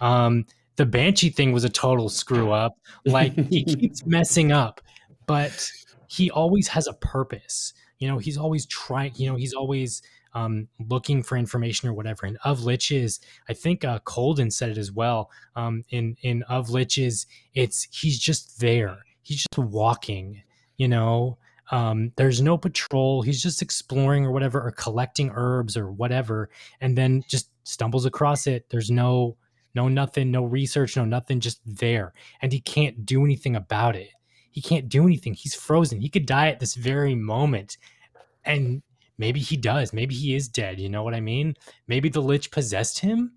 Um, the banshee thing was a total screw up. Like he keeps messing up, but he always has a purpose. You know, he's always trying. You know, he's always um, looking for information or whatever. And of liches, I think uh, Golden said it as well. Um, in in of liches, it's he's just there. He's just walking. You know, um, there's no patrol. He's just exploring or whatever, or collecting herbs or whatever, and then just stumbles across it. There's no no nothing, no research, no nothing, just there, and he can't do anything about it. He can't do anything. He's frozen. He could die at this very moment, and maybe he does. Maybe he is dead. You know what I mean? Maybe the lich possessed him.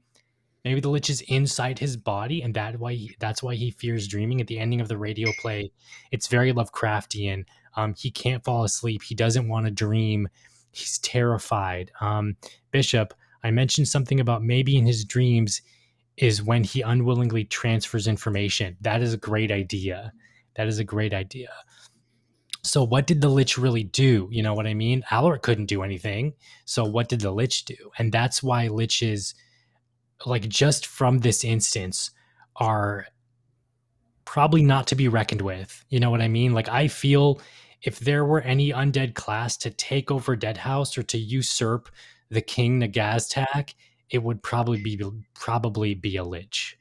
Maybe the lich is inside his body, and that why he, that's why he fears dreaming. At the ending of the radio play, it's very Lovecraftian. Um, he can't fall asleep. He doesn't want to dream. He's terrified. Um, Bishop, I mentioned something about maybe in his dreams is when he unwillingly transfers information. That is a great idea. That is a great idea. So, what did the Lich really do? You know what I mean? Alaric couldn't do anything. So, what did the Lich do? And that's why Liches, like just from this instance, are probably not to be reckoned with. You know what I mean? Like, I feel if there were any undead class to take over Deadhaus or to usurp the King Nagaztak, it would probably be probably be a Lich.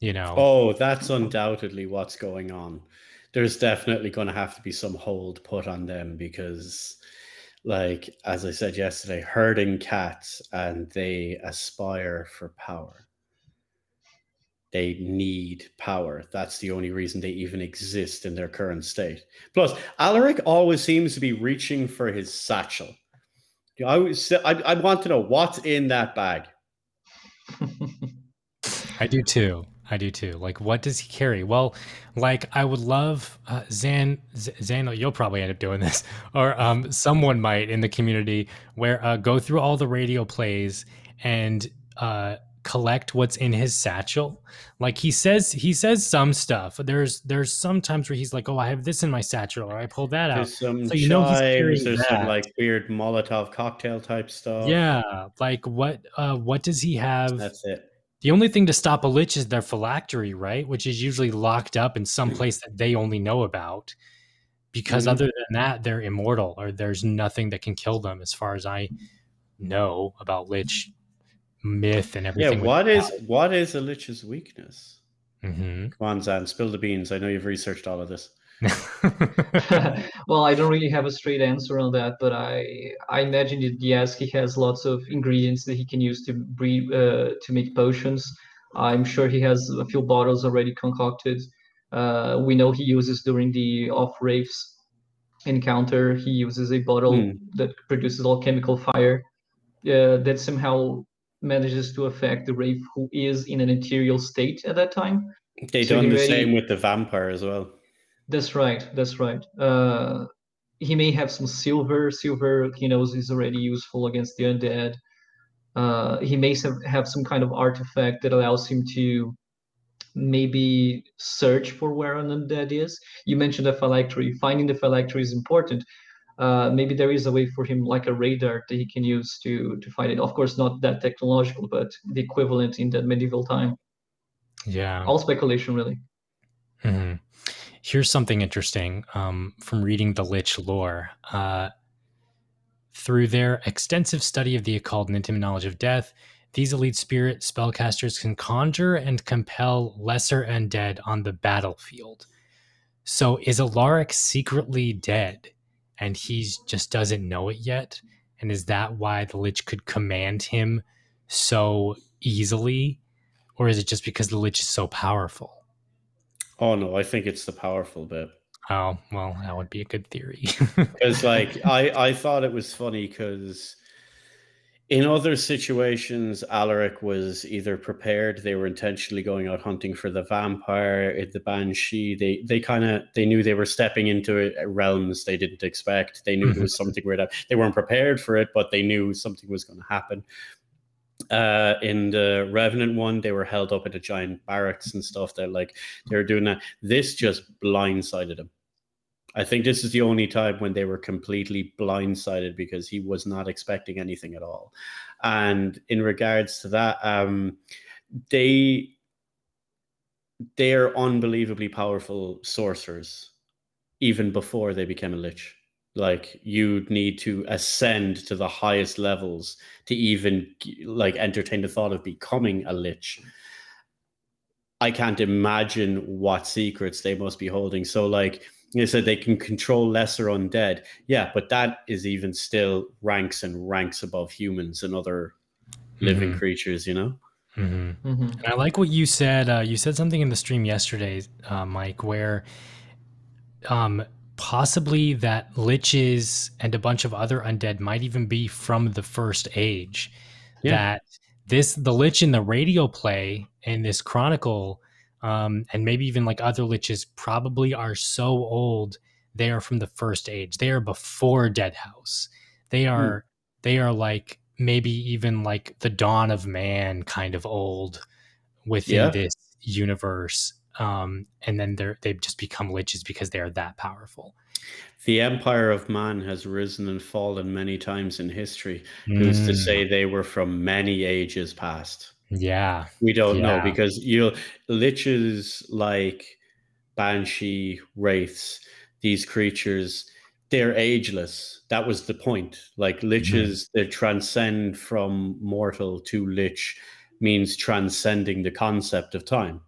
You know. Oh, that's undoubtedly what's going on. There's definitely going to have to be some hold put on them because, like as I said yesterday, herding cats and they aspire for power. They need power. That's the only reason they even exist in their current state. Plus, Alaric always seems to be reaching for his satchel. I, always, I, I want to know what's in that bag. I do too. I do too. Like, what does he carry? Well, like, I would love uh, Xan. Xan, you'll probably end up doing this, or um, someone might in the community where uh, go through all the radio plays and uh, collect what's in his satchel. Like he says, he says some stuff. There's there's some times where he's like, "Oh, I have this in my satchel," or I pull that out. There's some so you know he's carrying there's that. some like weird Molotov cocktail type stuff. Yeah, like what? uh What does he have? That's it. The only thing to stop a lich is their phylactery, right? Which is usually locked up in some place that they only know about. Because mm-hmm. other than that, they're immortal, or there's nothing that can kill them, as far as I know about lich myth and everything. Yeah, what is what is a lich's weakness? Mm-hmm. Come on, Xan, spill the beans. I know you've researched all of this. well, I don't really have a straight answer on that, but I I imagine that yes, he has lots of ingredients that he can use to breed uh, to make potions. I'm sure he has a few bottles already concocted. Uh, we know he uses during the Of Wraiths encounter. He uses a bottle mm. that produces alchemical fire. Uh, that somehow manages to affect the Wraith who is in an ethereal state at that time. They so done the same with the vampire as well. That's right. That's right. Uh, he may have some silver. Silver, he knows, is already useful against the undead. Uh, he may have some kind of artifact that allows him to maybe search for where an undead is. You mentioned the phylactery. Finding the phylactery is important uh, maybe there is a way for him like a radar that he can use to to find it. Of course not that technological but the equivalent in that medieval time. Yeah. All speculation really. Mm-hmm. here's something interesting um, from reading the lich lore. Uh, through their extensive study of the occult and intimate knowledge of death these elite spirit spellcasters can conjure and compel lesser undead on the battlefield. So is alaric secretly dead and he just doesn't know it yet? And is that why the Lich could command him so easily? Or is it just because the Lich is so powerful? Oh no, I think it's the powerful bit. Oh well, that would be a good theory. Because like I, I thought it was funny because in other situations, Alaric was either prepared; they were intentionally going out hunting for the vampire, the banshee. They they kind of they knew they were stepping into realms they didn't expect. They knew there was mm-hmm. something weird. They weren't prepared for it, but they knew something was going to happen. Uh, in the Revenant one, they were held up at a giant barracks and stuff. They're like they were doing that. This just blindsided him. I think this is the only time when they were completely blindsided because he was not expecting anything at all. And in regards to that, um, they they are unbelievably powerful sorcerers even before they became a lich. Like you'd need to ascend to the highest levels to even like entertain the thought of becoming a lich. I can't imagine what secrets they must be holding. So like they said they can control lesser undead. Yeah, but that is even still ranks and ranks above humans and other living mm-hmm. creatures, you know? Mm-hmm. Mm-hmm. And I like what you said. Uh, you said something in the stream yesterday, uh, Mike, where um, possibly that liches and a bunch of other undead might even be from the first age. Yeah. That this, the lich in the radio play in this chronicle um, and maybe even like other liches probably are so old they are from the first age they are before deadhaus they hmm. are mm. they are like maybe even like the dawn of man kind of old within yeah. this universe um, and then they're they've just become liches because they are that powerful the empire of man has risen and fallen many times in history who's mm. to say they were from many ages past yeah. We don't yeah. know because you liches like banshee wraiths, these creatures, they're ageless. That was the point. Like liches mm-hmm. that transcend from mortal to lich means transcending the concept of time.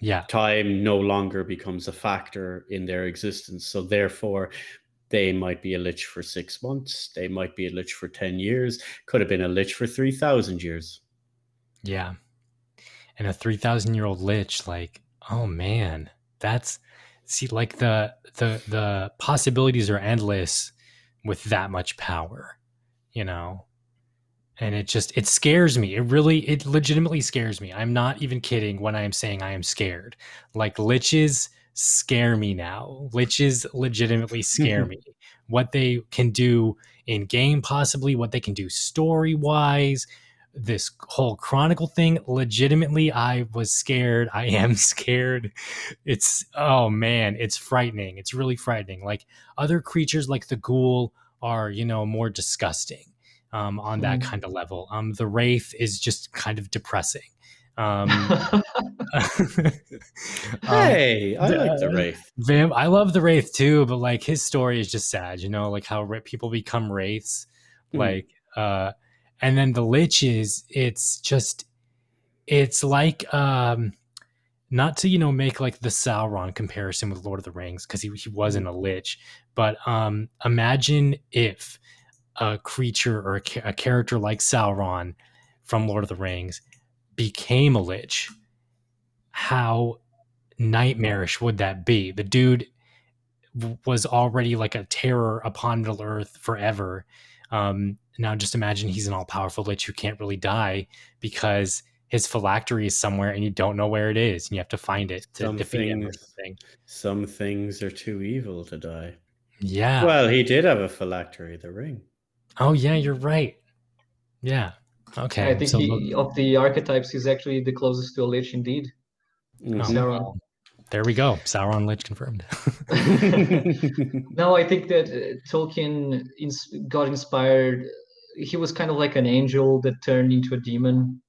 Yeah. Time no longer becomes a factor in their existence. So therefore, they might be a lich for six months. They might be a lich for 10 years. Could have been a lich for 3,000 years. Yeah. And a 3,000 year old lich, like, oh man, that's, see, like the, the, the possibilities are endless with that much power, you know? And it just, it scares me. It really, it legitimately scares me. I'm not even kidding when I am saying I am scared. Like liches scare me now. Liches legitimately scare me. What they can do in game, possibly, what they can do story wise, this whole chronicle thing legitimately i was scared i am scared it's oh man it's frightening it's really frightening like other creatures like the ghoul are you know more disgusting um, on that Mm. kind of level um, the wraith is just kind of depressing um, um, Hey, I like the Wraith. Vamp, I love the Wraith too, but like his story is just sad, you know, like how people become Wraiths. Mhm. Like, uh, and then the Liches, it's just, it's like, um, not to, you know, make like the Sauron comparison with Lord of the Rings, because he, he wasn't a Lich, but um, imagine if a creature or a, a character like Sauron from Lord of the Rings became a Lich. How nightmarish would that be? The dude was already like a terror upon Middle Earth forever. Um, now just imagine he's an all powerful lich who can't really die because his phylactery is somewhere and you don't know where it is and you have to find it to Some defeat him or things- something. Some things are too evil to die. Yeah. Well, he did have a phylactery, the ring. oh yeah, you're right. Yeah. Okay. I think so he, look- of the archetypes, he's actually the closest to a lich indeed. oh, Mhm. Sauron. there we go. Sauron Lich confirmed. No, I think that uh, Tolkien ins- got inspired. He was kind of like an angel that turned into a demon.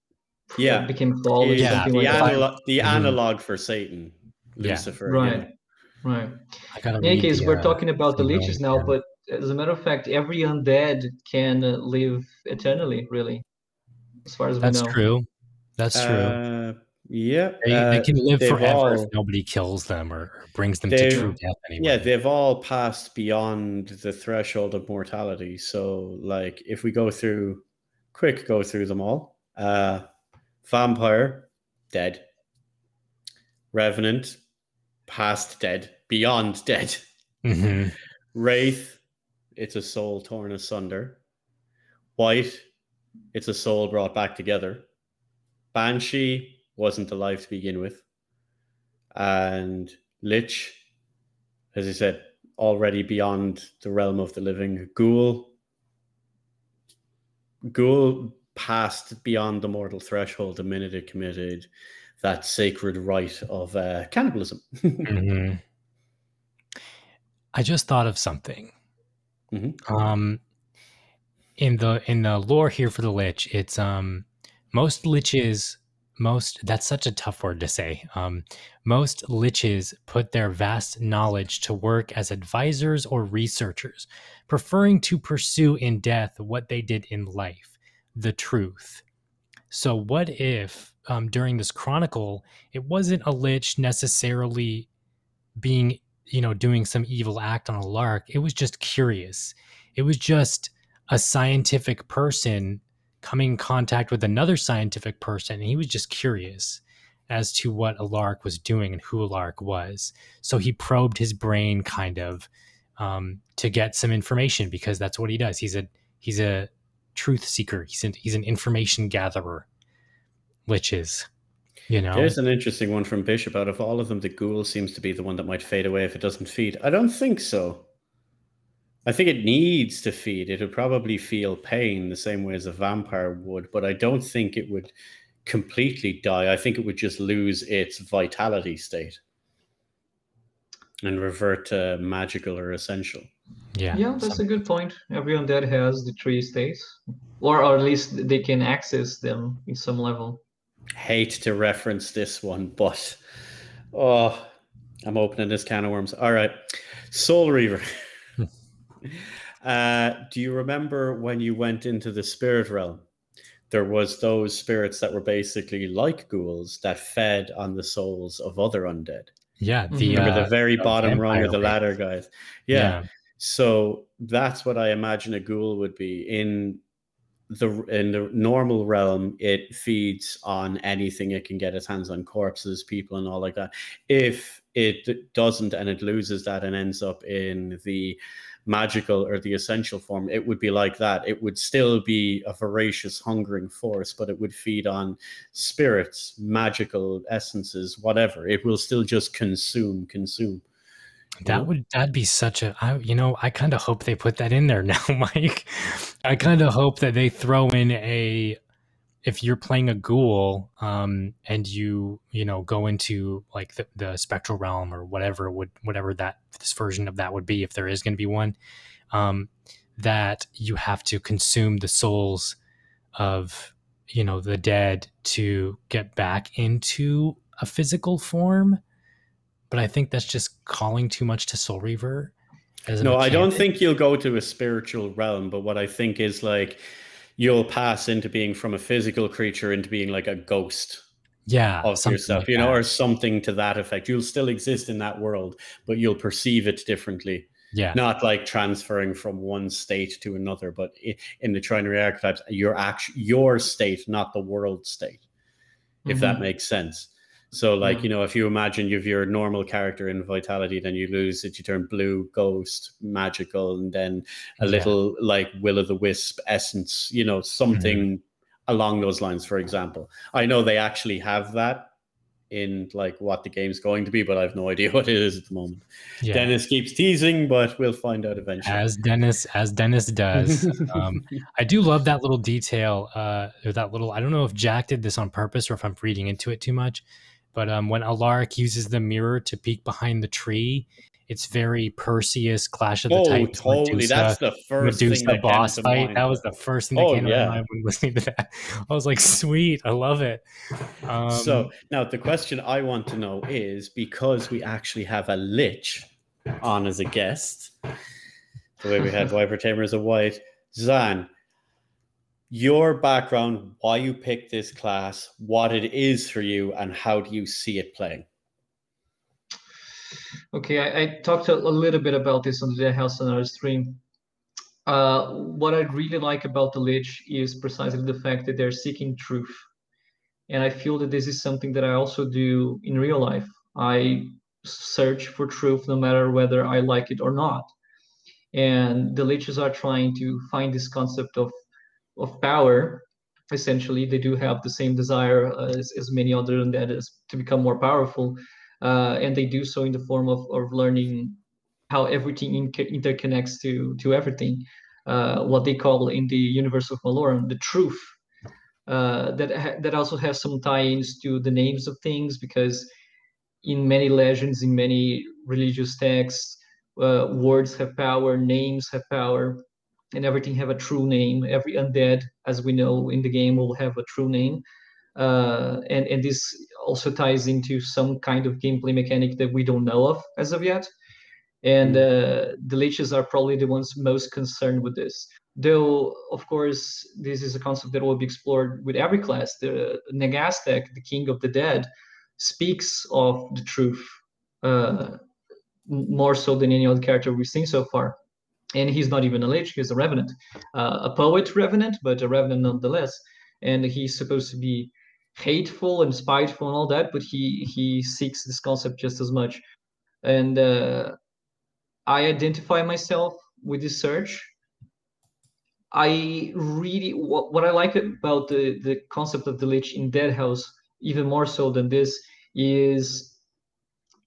Yeah. became Thrall or Yeah, something the, like that. analog, the Mhm. analog for Satan, Yeah. Lucifer. Right, yeah. right. I gotta In any case, the, we're uh, talking about the liches now, again. but as a matter of fact, every undead can uh, live eternally, really, as far as That's we know. true. That's true. Uh, yeah. They, they uh, can live forever if nobody kills them or, brings them to true death anyway. Yeah, they've all passed beyond the threshold of mortality. So, like, if we go through, quick go through them all. Uh, vampire, dead. Revenant, past dead, beyond dead. Mhm. Wraith, it's a soul torn asunder. Wight, it's a soul brought back together. Banshee wasn't alive to begin with. And Lich, as I said, already beyond the realm of the living. Ghoul, Ghoul passed beyond the mortal threshold the minute it committed that sacred rite of uh, cannibalism. Mhm. I just thought of something. Mhm. Um, in the in the lore here for the lich, it's um most liches most that's such a tough word to say. Um, most liches put their vast knowledge to work as advisors or researchers, preferring to pursue in death what they did in life, the truth. So, what if um, during this chronicle it wasn't a lich necessarily being, you know, doing some evil act on Alaric? It was just curious. It was just a scientific person coming in contact with another scientific person, and he was just curious as to what Alaric was doing and who Alaric was. So he probed his brain kind of um, to get some information because that's what he does. He's a he's a truth seeker. He's an, he's an information gatherer. which is, you know. There's an interesting one from Bishop. Out of all of them, the ghoul seems to be the one that might fade away if it doesn't feed. I don't think so. I think it needs to feed. It would probably feel pain the same way as a vampire would, but I don't think it would completely die. I think it would just lose its vitality state and revert to magical or essential. yeah, Yeah, that's some- a good point. Everyone undead has the three states, or, or at least they can access them in some level. hate to reference this one, but oh, I'm opening this can of worms. All right, Soul Reaver. uh, do you remember when you went into the spirit realm? there was those spirits that were basically like ghouls that fed on the souls of other undead. Yeah, the Remember uh, the very bottom rung vampire of the race. ladder, guys. Yeah. yeah. So that's what I imagine a ghoul would be in the in the normal realm. It feeds on anything it can get its hands on, corpses, people, and all like that. If it doesn't and it loses that and ends up in the magical or the essential form, it would be like that. It would still be a voracious, hungering force, but it would feed on spirits, magical essences, whatever. It will still just consume, consume. That would that'd be such a I you know I kind of hope they put that in there now, Mike. I kind of hope that they throw in a if you're playing a ghoul um and you you know go into like the, the spectral realm or whatever would whatever that this version of that would be if there is going to be one um that you have to consume the souls of you know the dead to get back into a physical form but I think that's just calling too much to Soul Reaver. As a No, I don't think you'll go to a spiritual realm, but what I think is like you'll pass into being from a physical creature into being like a ghost Yeah, of yourself, like you know, that. or something to that effect. You'll still exist in that world, but you'll perceive it differently. yeah, Not like transferring from one state to another, but in the trinary archetypes, your act, your state, not the world state, if that Mhm. makes sense. So, like, Yeah. you know, if you imagine you have your normal character in vitality, then you lose it, you turn blue, ghost, magical, and then a Yeah. little like will o' the wisp essence, you know, something along those lines, for example. I know they actually have that in like what the game's going to be, but I have no idea what it is at the moment. yeah. Dennis keeps teasing, but we'll find out eventually. as Dennis as Dennis does. um, I do love that little detail. Uh, or that little. I don't know if Jack did this on purpose or if I'm reading into it too much. But um, when Alaric uses the mirror to peek behind the tree, it's very Perseus Clash of the oh, Titans. totally. Medusa- That's the first Medusa thing that boss to fight. That was the first thing that Oh, came to yeah. my mind when listening to that. I was like, sweet, I love it. Um, so now the question I want to know is because we actually have a lich on as a guest, the way we had Viper Tamers of Wight, Xan, your background, why you picked this class, what it is for you, and how do you see it playing? Okay, I, I talked a, a little bit about this on the House Sonora stream. Uh, what I really like about the Lich is precisely the fact that they're seeking truth. And I feel that this is something that I also do in real life. I search for truth no matter whether I like it or not. And the Liches are trying to find this concept of, of power. Essentially, they do have the same desire as, as many other undead that is to become more powerful uh, and they do so in the form of, of learning how everything in, interconnects to to everything. Uh, what they call in the universe of Malorum the truth. Uh, that ha- that also has some tie-ins to the names of things because in many legends, in many religious texts, uh, words have power, names have power, and everything have a true name. Every undead, as we know in the game, will have a true name uh, and and this also ties into some kind of gameplay mechanic that we don't know of as of yet. And uh, the liches are probably the ones most concerned with this. Though, of course, this is a concept that will be explored with every class. The Nagastec, the king of the dead, speaks of the truth uh, more so than any other character we've seen so far. And he's not even a lich; he's a revenant, uh, a poet revenant, but a revenant nonetheless. And he's supposed to be hateful and spiteful and all that, but he he seeks this concept just as much. And uh, I identify myself with this search. I really what, what I like about the the concept of the lich in Deadhaus even more so than this is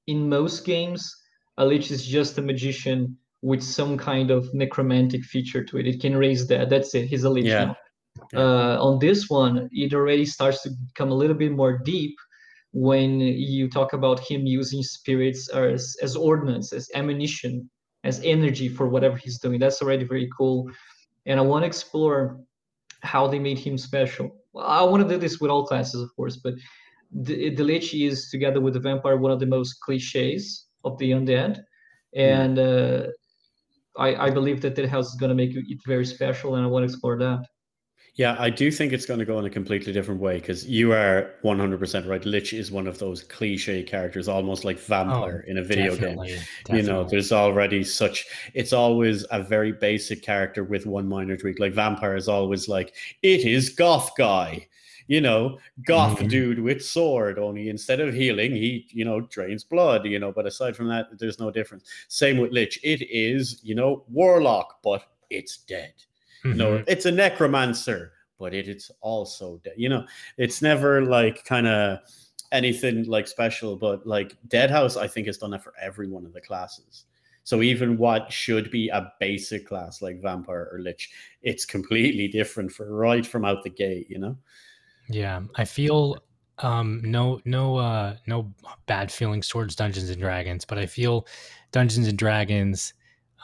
in most games a lich is just a magician with some kind of necromantic feature to it. It can raise dead. That's it. He's a lich Yeah. now. Uh, on this one, it already starts to become a little bit more deep when you talk about him using spirits as, as ordnance, as ammunition, as energy for whatever he's doing. That's already very cool. And I want to explore how they made him special. I want to do this with all classes, of course, but the, the Lich is, together with the Vampire, one of the most cliches of the undead. And uh, I, I believe that that house is going to make it very special, and I want to explore that. Yeah, I do think it's going to go in a completely different way because you are 100% right. Lich is one of those cliche characters, almost like vampire Oh, in a video definitely, game. You know, there's already such, it's always a very basic character with one minor tweak. Like vampire is always like, it is goth guy. You know, goth Mhm. dude with sword. Only instead of healing, he you know drains blood. You know, but aside from that, there's no difference. Same with Lich. It is you know warlock, but it's dead. No, Mhm. it's a necromancer, but it is also de- you know, it's never like kind of anything like special. But like Deadhaus, I think has done that for every one of the classes. So even what should be a basic class like vampire or lich, it's completely different for right from out the gate. You know. Yeah, I feel um no no uh no bad feelings towards Dungeons and Dragons, but I feel Dungeons and Dragons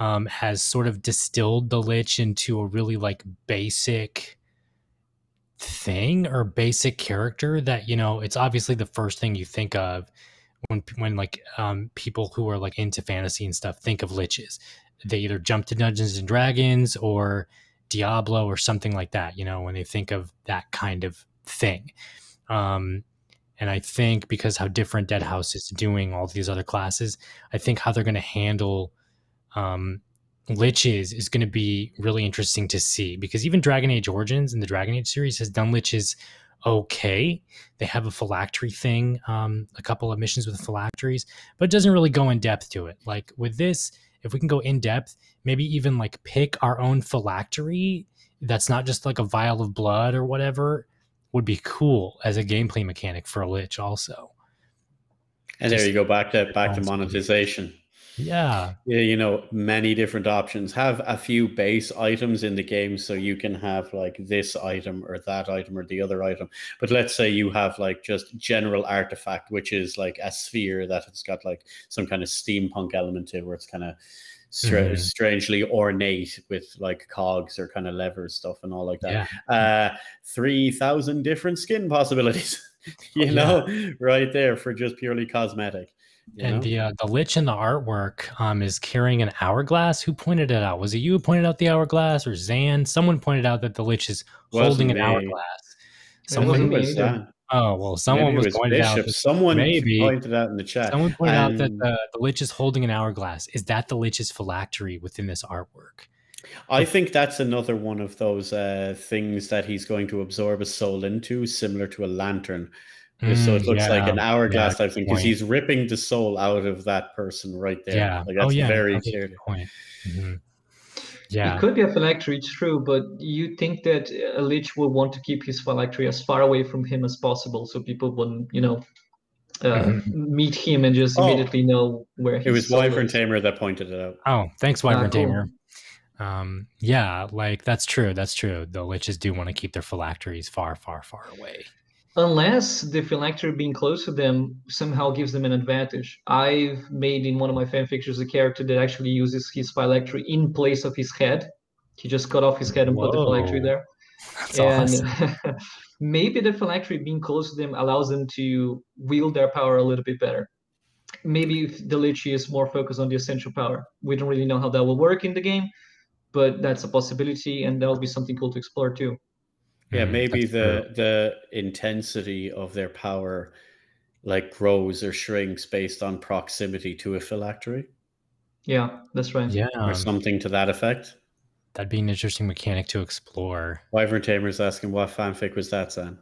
um has sort of distilled the lich into a really like basic thing or basic character that you know it's obviously the first thing you think of when when like um people who are like into fantasy and stuff think of liches. They either jump to Dungeons and Dragons or Diablo or something like that you know when they think of that kind of thing um and I think because how different Deadhaus is doing all these other classes I think how they're going to handle um liches is going to be really interesting to see because even Dragon Age Origins and the Dragon Age series has done liches okay. They have a phylactery thing, um, a couple of missions with phylacteries, but it doesn't really go in depth to it. Like with this, if we can go in depth, maybe even like pick our own phylactery that's not just like a vial of blood or whatever would be cool as a gameplay mechanic for a lich also. And Just- there you go back to back to monetization. Yeah. Yeah, you know, many different options. Have a few base items in the game so you can have like this item or that item or the other item. But let's say you have like just general artifact, which is like a sphere that it's got like some kind of steampunk element to it where it's kind of stra- Mhm. strangely ornate with like cogs or kind of lever stuff and all like that. Yeah. Uh, 3,000 different skin possibilities, you Oh, yeah. know, right there for just purely cosmetic. you and know? the uh, the lich in the artwork um, is carrying an hourglass. Who pointed it out? Was it you who pointed out the hourglass or Xan? Someone pointed out that the lich is holding an me. hourglass. It Someone wasn't Who me was either. that? Oh well, someone was, was pointed out. That- Someone maybe. pointed out in the chat. someone pointed out that the, the lich is holding an hourglass. Is that the lich's phylactery within this artwork? I think that's another one of those uh, things that he's going to absorb a soul into, similar to a lantern. so it Mm, looks like an hourglass yeah, type thing because he's ripping the soul out of that person right there. Yeah. Like oh that's yeah. very clearly. good point. Mhm. Yeah. It could be a phylactery, true, but you think that a lich will want to keep his phylactery as far away from him as possible, so people wouldn't, you know, uh, Mhm. meet him and just Oh. immediately know where It was soul Wyvern is. Tamer that pointed it out. Oh, thanks, Wyvern cool. Tamer. Um, yeah, like that's true. That's true. The liches do want to keep their phylacteries far, far, far away. Unless the phylactery being close to them somehow gives them an advantage. I've made in one of my fan fictions a character that actually uses his phylactery in place of his head. He just cut off his head and put the phylactery there. That's and awesome. maybe the phylactery being close to them allows them to wield their power a little bit better. Maybe if the Lich is more focused on the essential power. We don't really know how that will work in the game, but that's a possibility, and that'll be something cool to explore too. Yeah, Mm, maybe that's the true. the intensity of their power like grows or shrinks based on proximity to a phylactery Yeah, that's right. yeah, or something to that effect. that'd be an interesting mechanic to explore. Wyvern Tamer's asking what fanfic was that, Sam?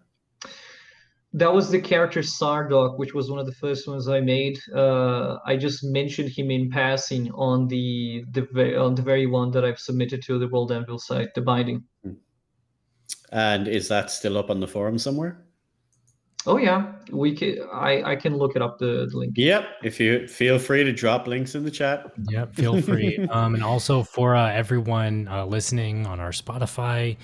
That was the character Sardok, which was one of the first ones I made. Uh, I just mentioned him in passing on the the on the very one that I've submitted to the World Anvil site, the binding. And is that still up on the forum somewhere? Oh yeah, we can. I I can look it up the, the link. Yep. If you feel free to drop links in the chat. Yep, feel free. um, and also for uh, everyone uh, listening on our Spotify,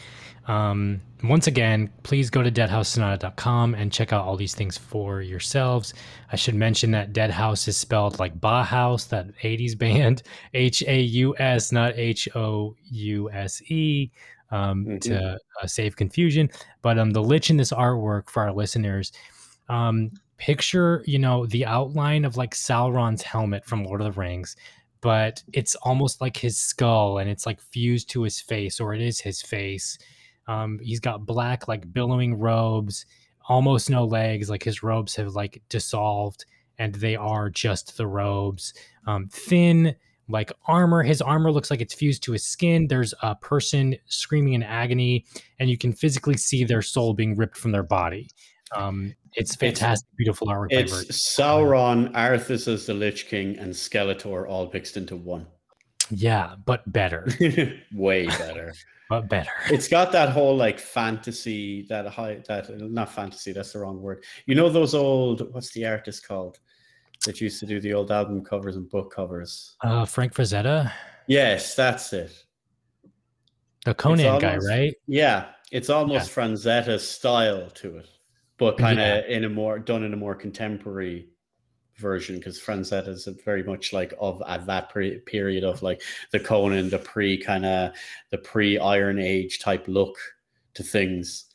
um, once again, please go to deadhaussonata.com and check out all these things for yourselves. I should mention that Deadhaus is spelled like Bauhaus, that 80s band, H A U S, not H O U S E, um, Mhm. to uh, save confusion. But um, the lich in this artwork for our listeners, um, picture, you know, the outline of like Sauron's helmet from Lord of the Rings but it's almost like his skull and it's like fused to his face or it is his face Um, he's got black, like billowing robes, almost no legs. Like his robes have like dissolved, and they are just the robes. Um, thin, like armor. His armor looks like it's fused to his skin. There's a person screaming in agony, and you can physically see their soul being ripped from their body. Um, it's fantastic, it's, beautiful artwork. It's Sauron, Arthas as the Lich King, and Skeletor all mixed into one. Yeah, but better. Way better. but better. It's got that whole like fantasy, that high, that not fantasy. That's the wrong word. You know those old. What's the artist called? That used to do the old album covers and book covers. Uh, Frank Frazetta. Yes, that's it. The Conan almost, guy, right? Yeah, it's almost yeah. Franzetta style to it but kind of yeah. in a more done in a more contemporary version because Franzetta is very much like of at that pre- period of like the Conan, the pre kind of the pre Iron Age type look to things.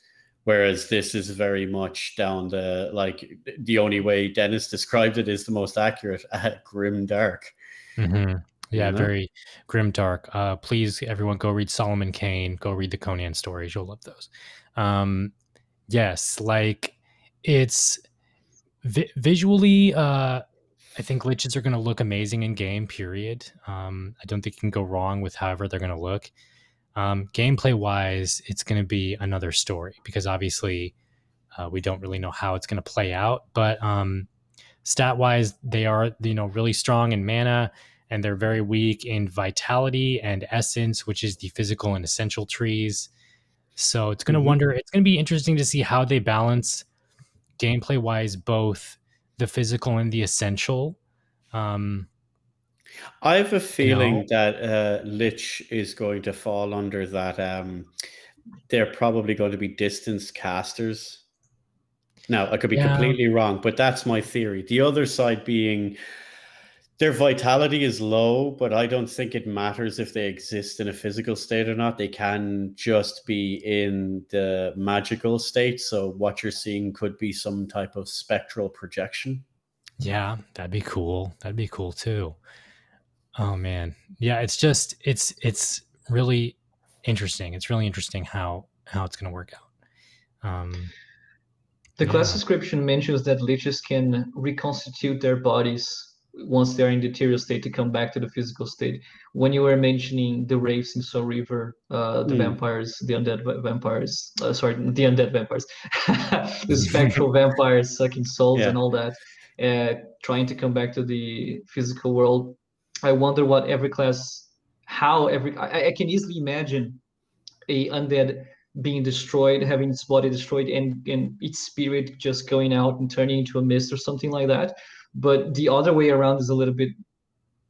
Whereas this is very much down the like the only way Dennis described it is the most accurate at grim dark. Mm-hmm. Yeah, you know? very grim dark. Uh, please, everyone, go read Solomon Kane. Go read the Conan stories. You'll love those. Um, yes, like it's vi- visually. Uh, I think liches are going to look amazing in game. Period. Um, I don't think you can go wrong with however they're going to look. Um, gameplay wise, it's going to be another story because obviously uh, we don't really know how it's going to play out. But um, stat wise, they are you know really strong in mana and they're very weak in vitality and essence, which is the physical and essential trees. So it's going to mm-hmm. wonder. It's going to be interesting to see how they balance gameplay wise, both the physical and the essential. Um, I have a feeling that uh, Lich is going to fall under that. Um, they're probably going to be distance casters. Now, I could be yeah. completely wrong, but that's my theory. The other side being their vitality is low, but I don't think it matters if they exist in a physical state or not. They can just be in the magical state. So what you're seeing could be some type of spectral projection. Yeah, that'd be cool. That'd be cool too. Oh man. Yeah, it's just it's it's really interesting. It's really interesting how how it's going to work out. Um the yeah. class description mentions that liches can reconstitute their bodies once they're in the ethereal state to come back to the physical state. When you were mentioning the wraiths in Soul Reaver, uh, the mm. vampires, the undead vampires, uh, sorry, the undead vampires, the spectral vampires sucking souls yeah. and all that, uh, trying to come back to the physical world. I wonder what every class, how every, I, I can easily imagine a undead being destroyed, having its body destroyed, and, and its spirit just going out and turning into a mist or something like that but the other way around is a little bit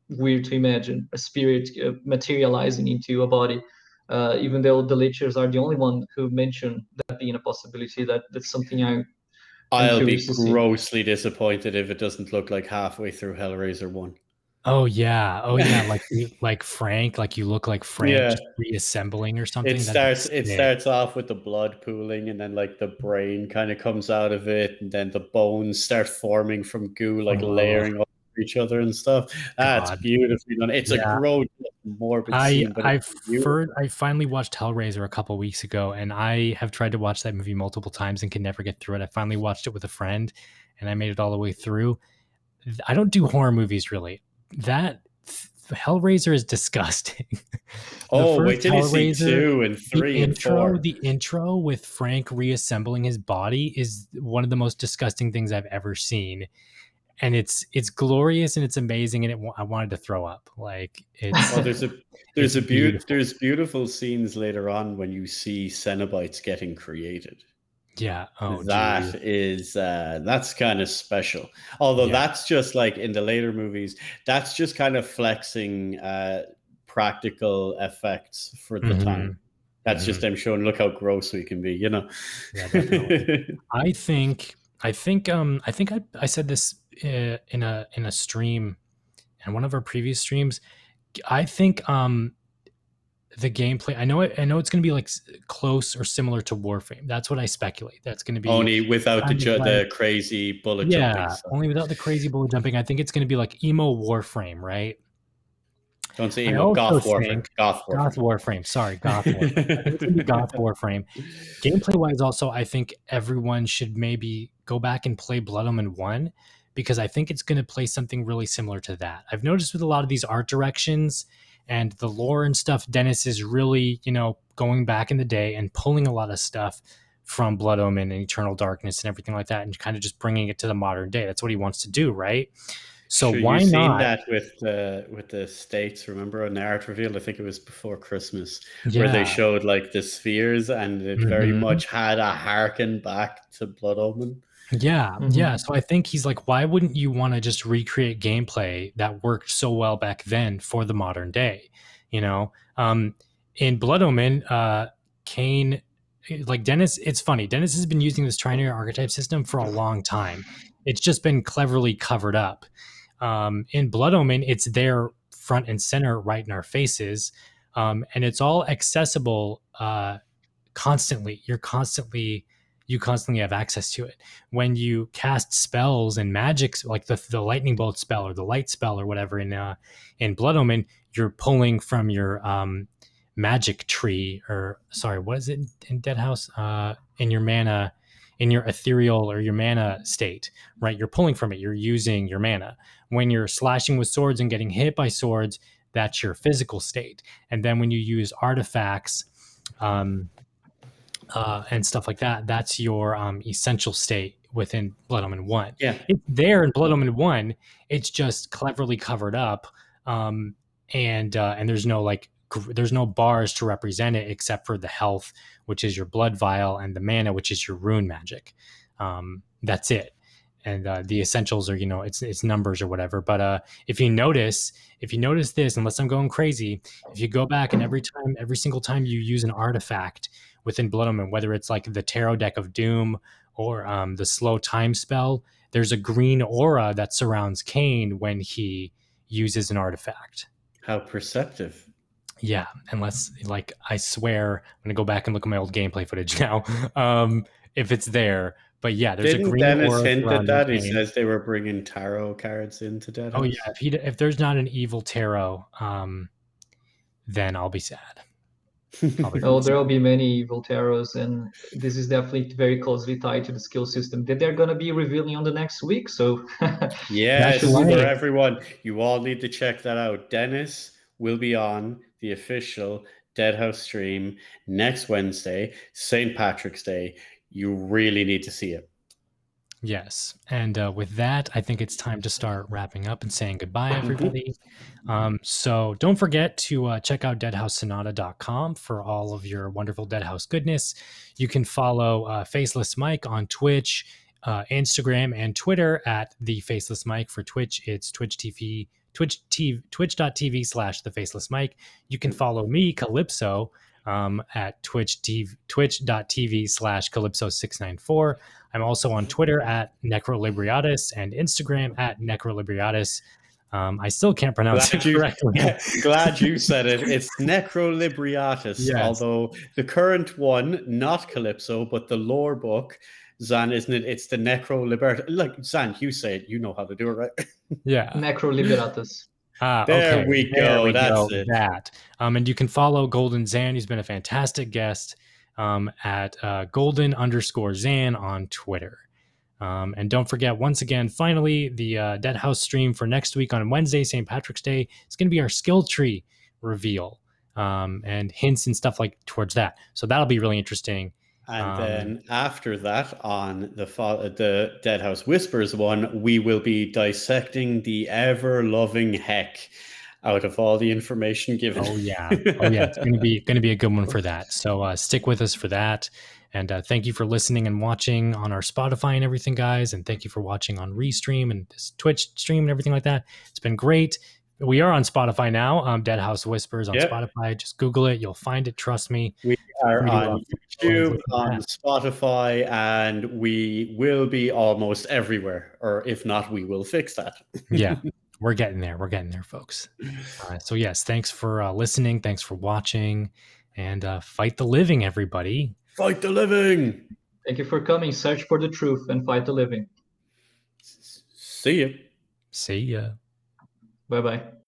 weird to imagine a spirit uh, materializing into a body. Uh, even though the liches are the only one who mentioned that being a possibility, that that's something I. I'll be grossly disappointed if it doesn't look like halfway through Hellraiser one. Oh yeah, oh yeah, like like Frank, like you look like Frank yeah. reassembling or something. It starts it starts off with the blood pooling, and then like the brain kind of comes out of it, and then the bones start forming from goo, like oh. layering over each other and stuff. Ah, That's God. beautifully done. It's yeah. a gross, morbid I, scene. I've heard, I finally watched Hellraiser a couple weeks ago, and I have tried to watch that movie multiple times and can never get through it. I finally watched it with a friend, and I made it all the way through. I don't do horror movies really that Hellraiser is disgusting. oh, wait till you see two and three the and intro, four. The intro with Frank reassembling his body is one of the most disgusting things I've ever seen, and it's it's glorious and it's amazing, and it I wanted to throw up. Like it's there's a there's a beautiful. There's beautiful scenes later on when you see Cenobites getting created. Yeah. Oh, that geez. is uh, that's kind of special. Although yeah. that's just like in the later movies, that's just kind of flexing uh, practical effects for the mm-hmm. time. That's mm-hmm. just them showing, look how gross we can be, you know. Yeah, I think, I think, um, I think I, I said this uh, in a in a stream, in one of our previous streams. I think um, the gameplay. I know it. I know it's going to be like close or similar to Warframe. That's what I speculate. That's going to be only without the ju- like, the crazy bullet yeah, jumping. only without the crazy bullet jumping. I think it's going to be like emo Warframe, right? Don't say emo. Goth Warframe. think- Goth Warframe. Goth Warframe. Sorry, Goth Warframe. It's gonna be Goth Warframe. Gameplay wise, also, I think everyone should maybe go back and play Blood Omen 1 because I think it's going to play something really similar to that. I've noticed with a lot of these art directions and the lore and stuff, Dennis is really, you know, going back in the day and pulling a lot of stuff from Blood Omen and Eternal Darkness and everything like that and kind of just bringing it to the modern day. That's what he wants to do, right? So Sure, why you've not? seen that with the with the states? Remember on the art reveal? I think it was before Christmas, where they showed like the spheres, and it very Mhm. much had a harken back to Blood Omen. Yeah, Mhm. yeah. So I think he's like, why wouldn't you want to just recreate gameplay that worked so well back then for the modern day? You know, um, in Blood Omen, uh, Kain, like Dennis, it's funny. Dennis has been using this trinary archetype system for a long time. It's just been cleverly covered up. Um, in Blood Omen, it's there front and center, right in our faces, um, and it's all accessible uh, constantly. You're constantly you constantly have access to it. When you cast spells and magics like the, the lightning bolt spell or the light spell or whatever in uh, in blood omen you're pulling from your um, magic tree or sorry what is it in deadhaus? Uh, in your mana in your ethereal or your mana state right? You're pulling from it. You're using your mana. When you're slashing with swords and getting hit by swords that's your physical state. And then when you use artifacts um, uh, and stuff like that, that's your um, essential state within Blood Omen 1. Yeah, It's there in Blood Omen 1, it's just cleverly covered up. Um, and uh, and there's no like gr- there's no bars to represent it except for the health, which is your blood vial, and the mana, which is your rune magic. Um, that's it. And uh, the essentials are, you know, it's it's numbers or whatever. But uh, if you notice, if you notice this, unless I'm going crazy, if you go back and every time, every single time you use an artifact within Blood Omen, whether it's like the Tarot deck of Doom or um, the slow time spell, there's a green aura that surrounds Kain when he uses an artifact. how perceptive. Yeah, unless like I swear I'm gonna go back and look at my old gameplay footage now. Um, if it's there, but yeah, there's a Didn't green Dennis aura hint at that? He says they were bringing tarot cards into Dead Oh yeah, if he if there's not an evil tarot, um, then I'll be sad. I'll Oh, there will be many Volteros, and this is definitely very closely tied to the skill system that they're gonna be revealing on the next week. So Yes, for right. everyone, you all need to check that out. Dennis will be on the official Deadhaus stream next Wednesday, St. Patrick's Day. You really need to see it. Yes. And uh, with that, I think it's time to start wrapping up and saying goodbye, everybody. Um, so don't forget to uh, check out deadhaussonata.com for all of your wonderful Deadhaus goodness. You can follow uh, Faceless Mike on Twitch, uh, Instagram, and Twitter at the Faceless Mike. For Twitch, it's Twitch TV. Twitch TV, twitch.tv slash the faceless Mike. You can follow me, Calypso, um, at twitch TV, twitch.tv slash calypso694. I'm also on Twitter at Necrolibriatus and Instagram at Necrolibriatus. Um, I still can't pronounce Glad it you- correctly. Glad you said it. It's Necrolibriatus, Yes. although the current one, not Calypso, but the lore book, Xan, isn't it? It's the Necrolibertus. Like, Xan, you say it. You know how to do it, right? yeah. Necro Liberatus. Ah, There okay. we go, that's go. it. That. Um, and you can follow Golden Xan. He's been a fantastic guest um, at uh, Golden underscore Xan on Twitter. Um, and don't forget, once again, finally, the uh, Deadhaus stream for next week on Wednesday, St. Patrick's Day, is going to be our skill tree reveal um, and hints and stuff like towards that. So that'll be really interesting. And Um, then after that, on the fo- the Deadhaus Whispers one, we will be dissecting the ever loving heck out of all the information given. Oh yeah, oh yeah, it's gonna be gonna be a good one for that. So uh, stick with us for that, and uh, thank you for listening and watching on our Spotify and everything, guys. And thank you for watching on Restream and this Twitch stream and everything like that. It's been great. We are on Spotify now. Um, Deadhaus Whispers on Yep. Spotify. Just Google it, you'll find it. Trust me. We are Pretty on. YouTube, on that. Spotify, and we will be almost everywhere. Or if not, we will fix that. Yeah, we're getting there. We're getting there, folks. Uh, so yes, thanks for uh, listening. Thanks for watching, and uh, fight the living, everybody. Fight the living. Thank you for coming. Search for the truth and fight the living. See you. See ya. Bye bye.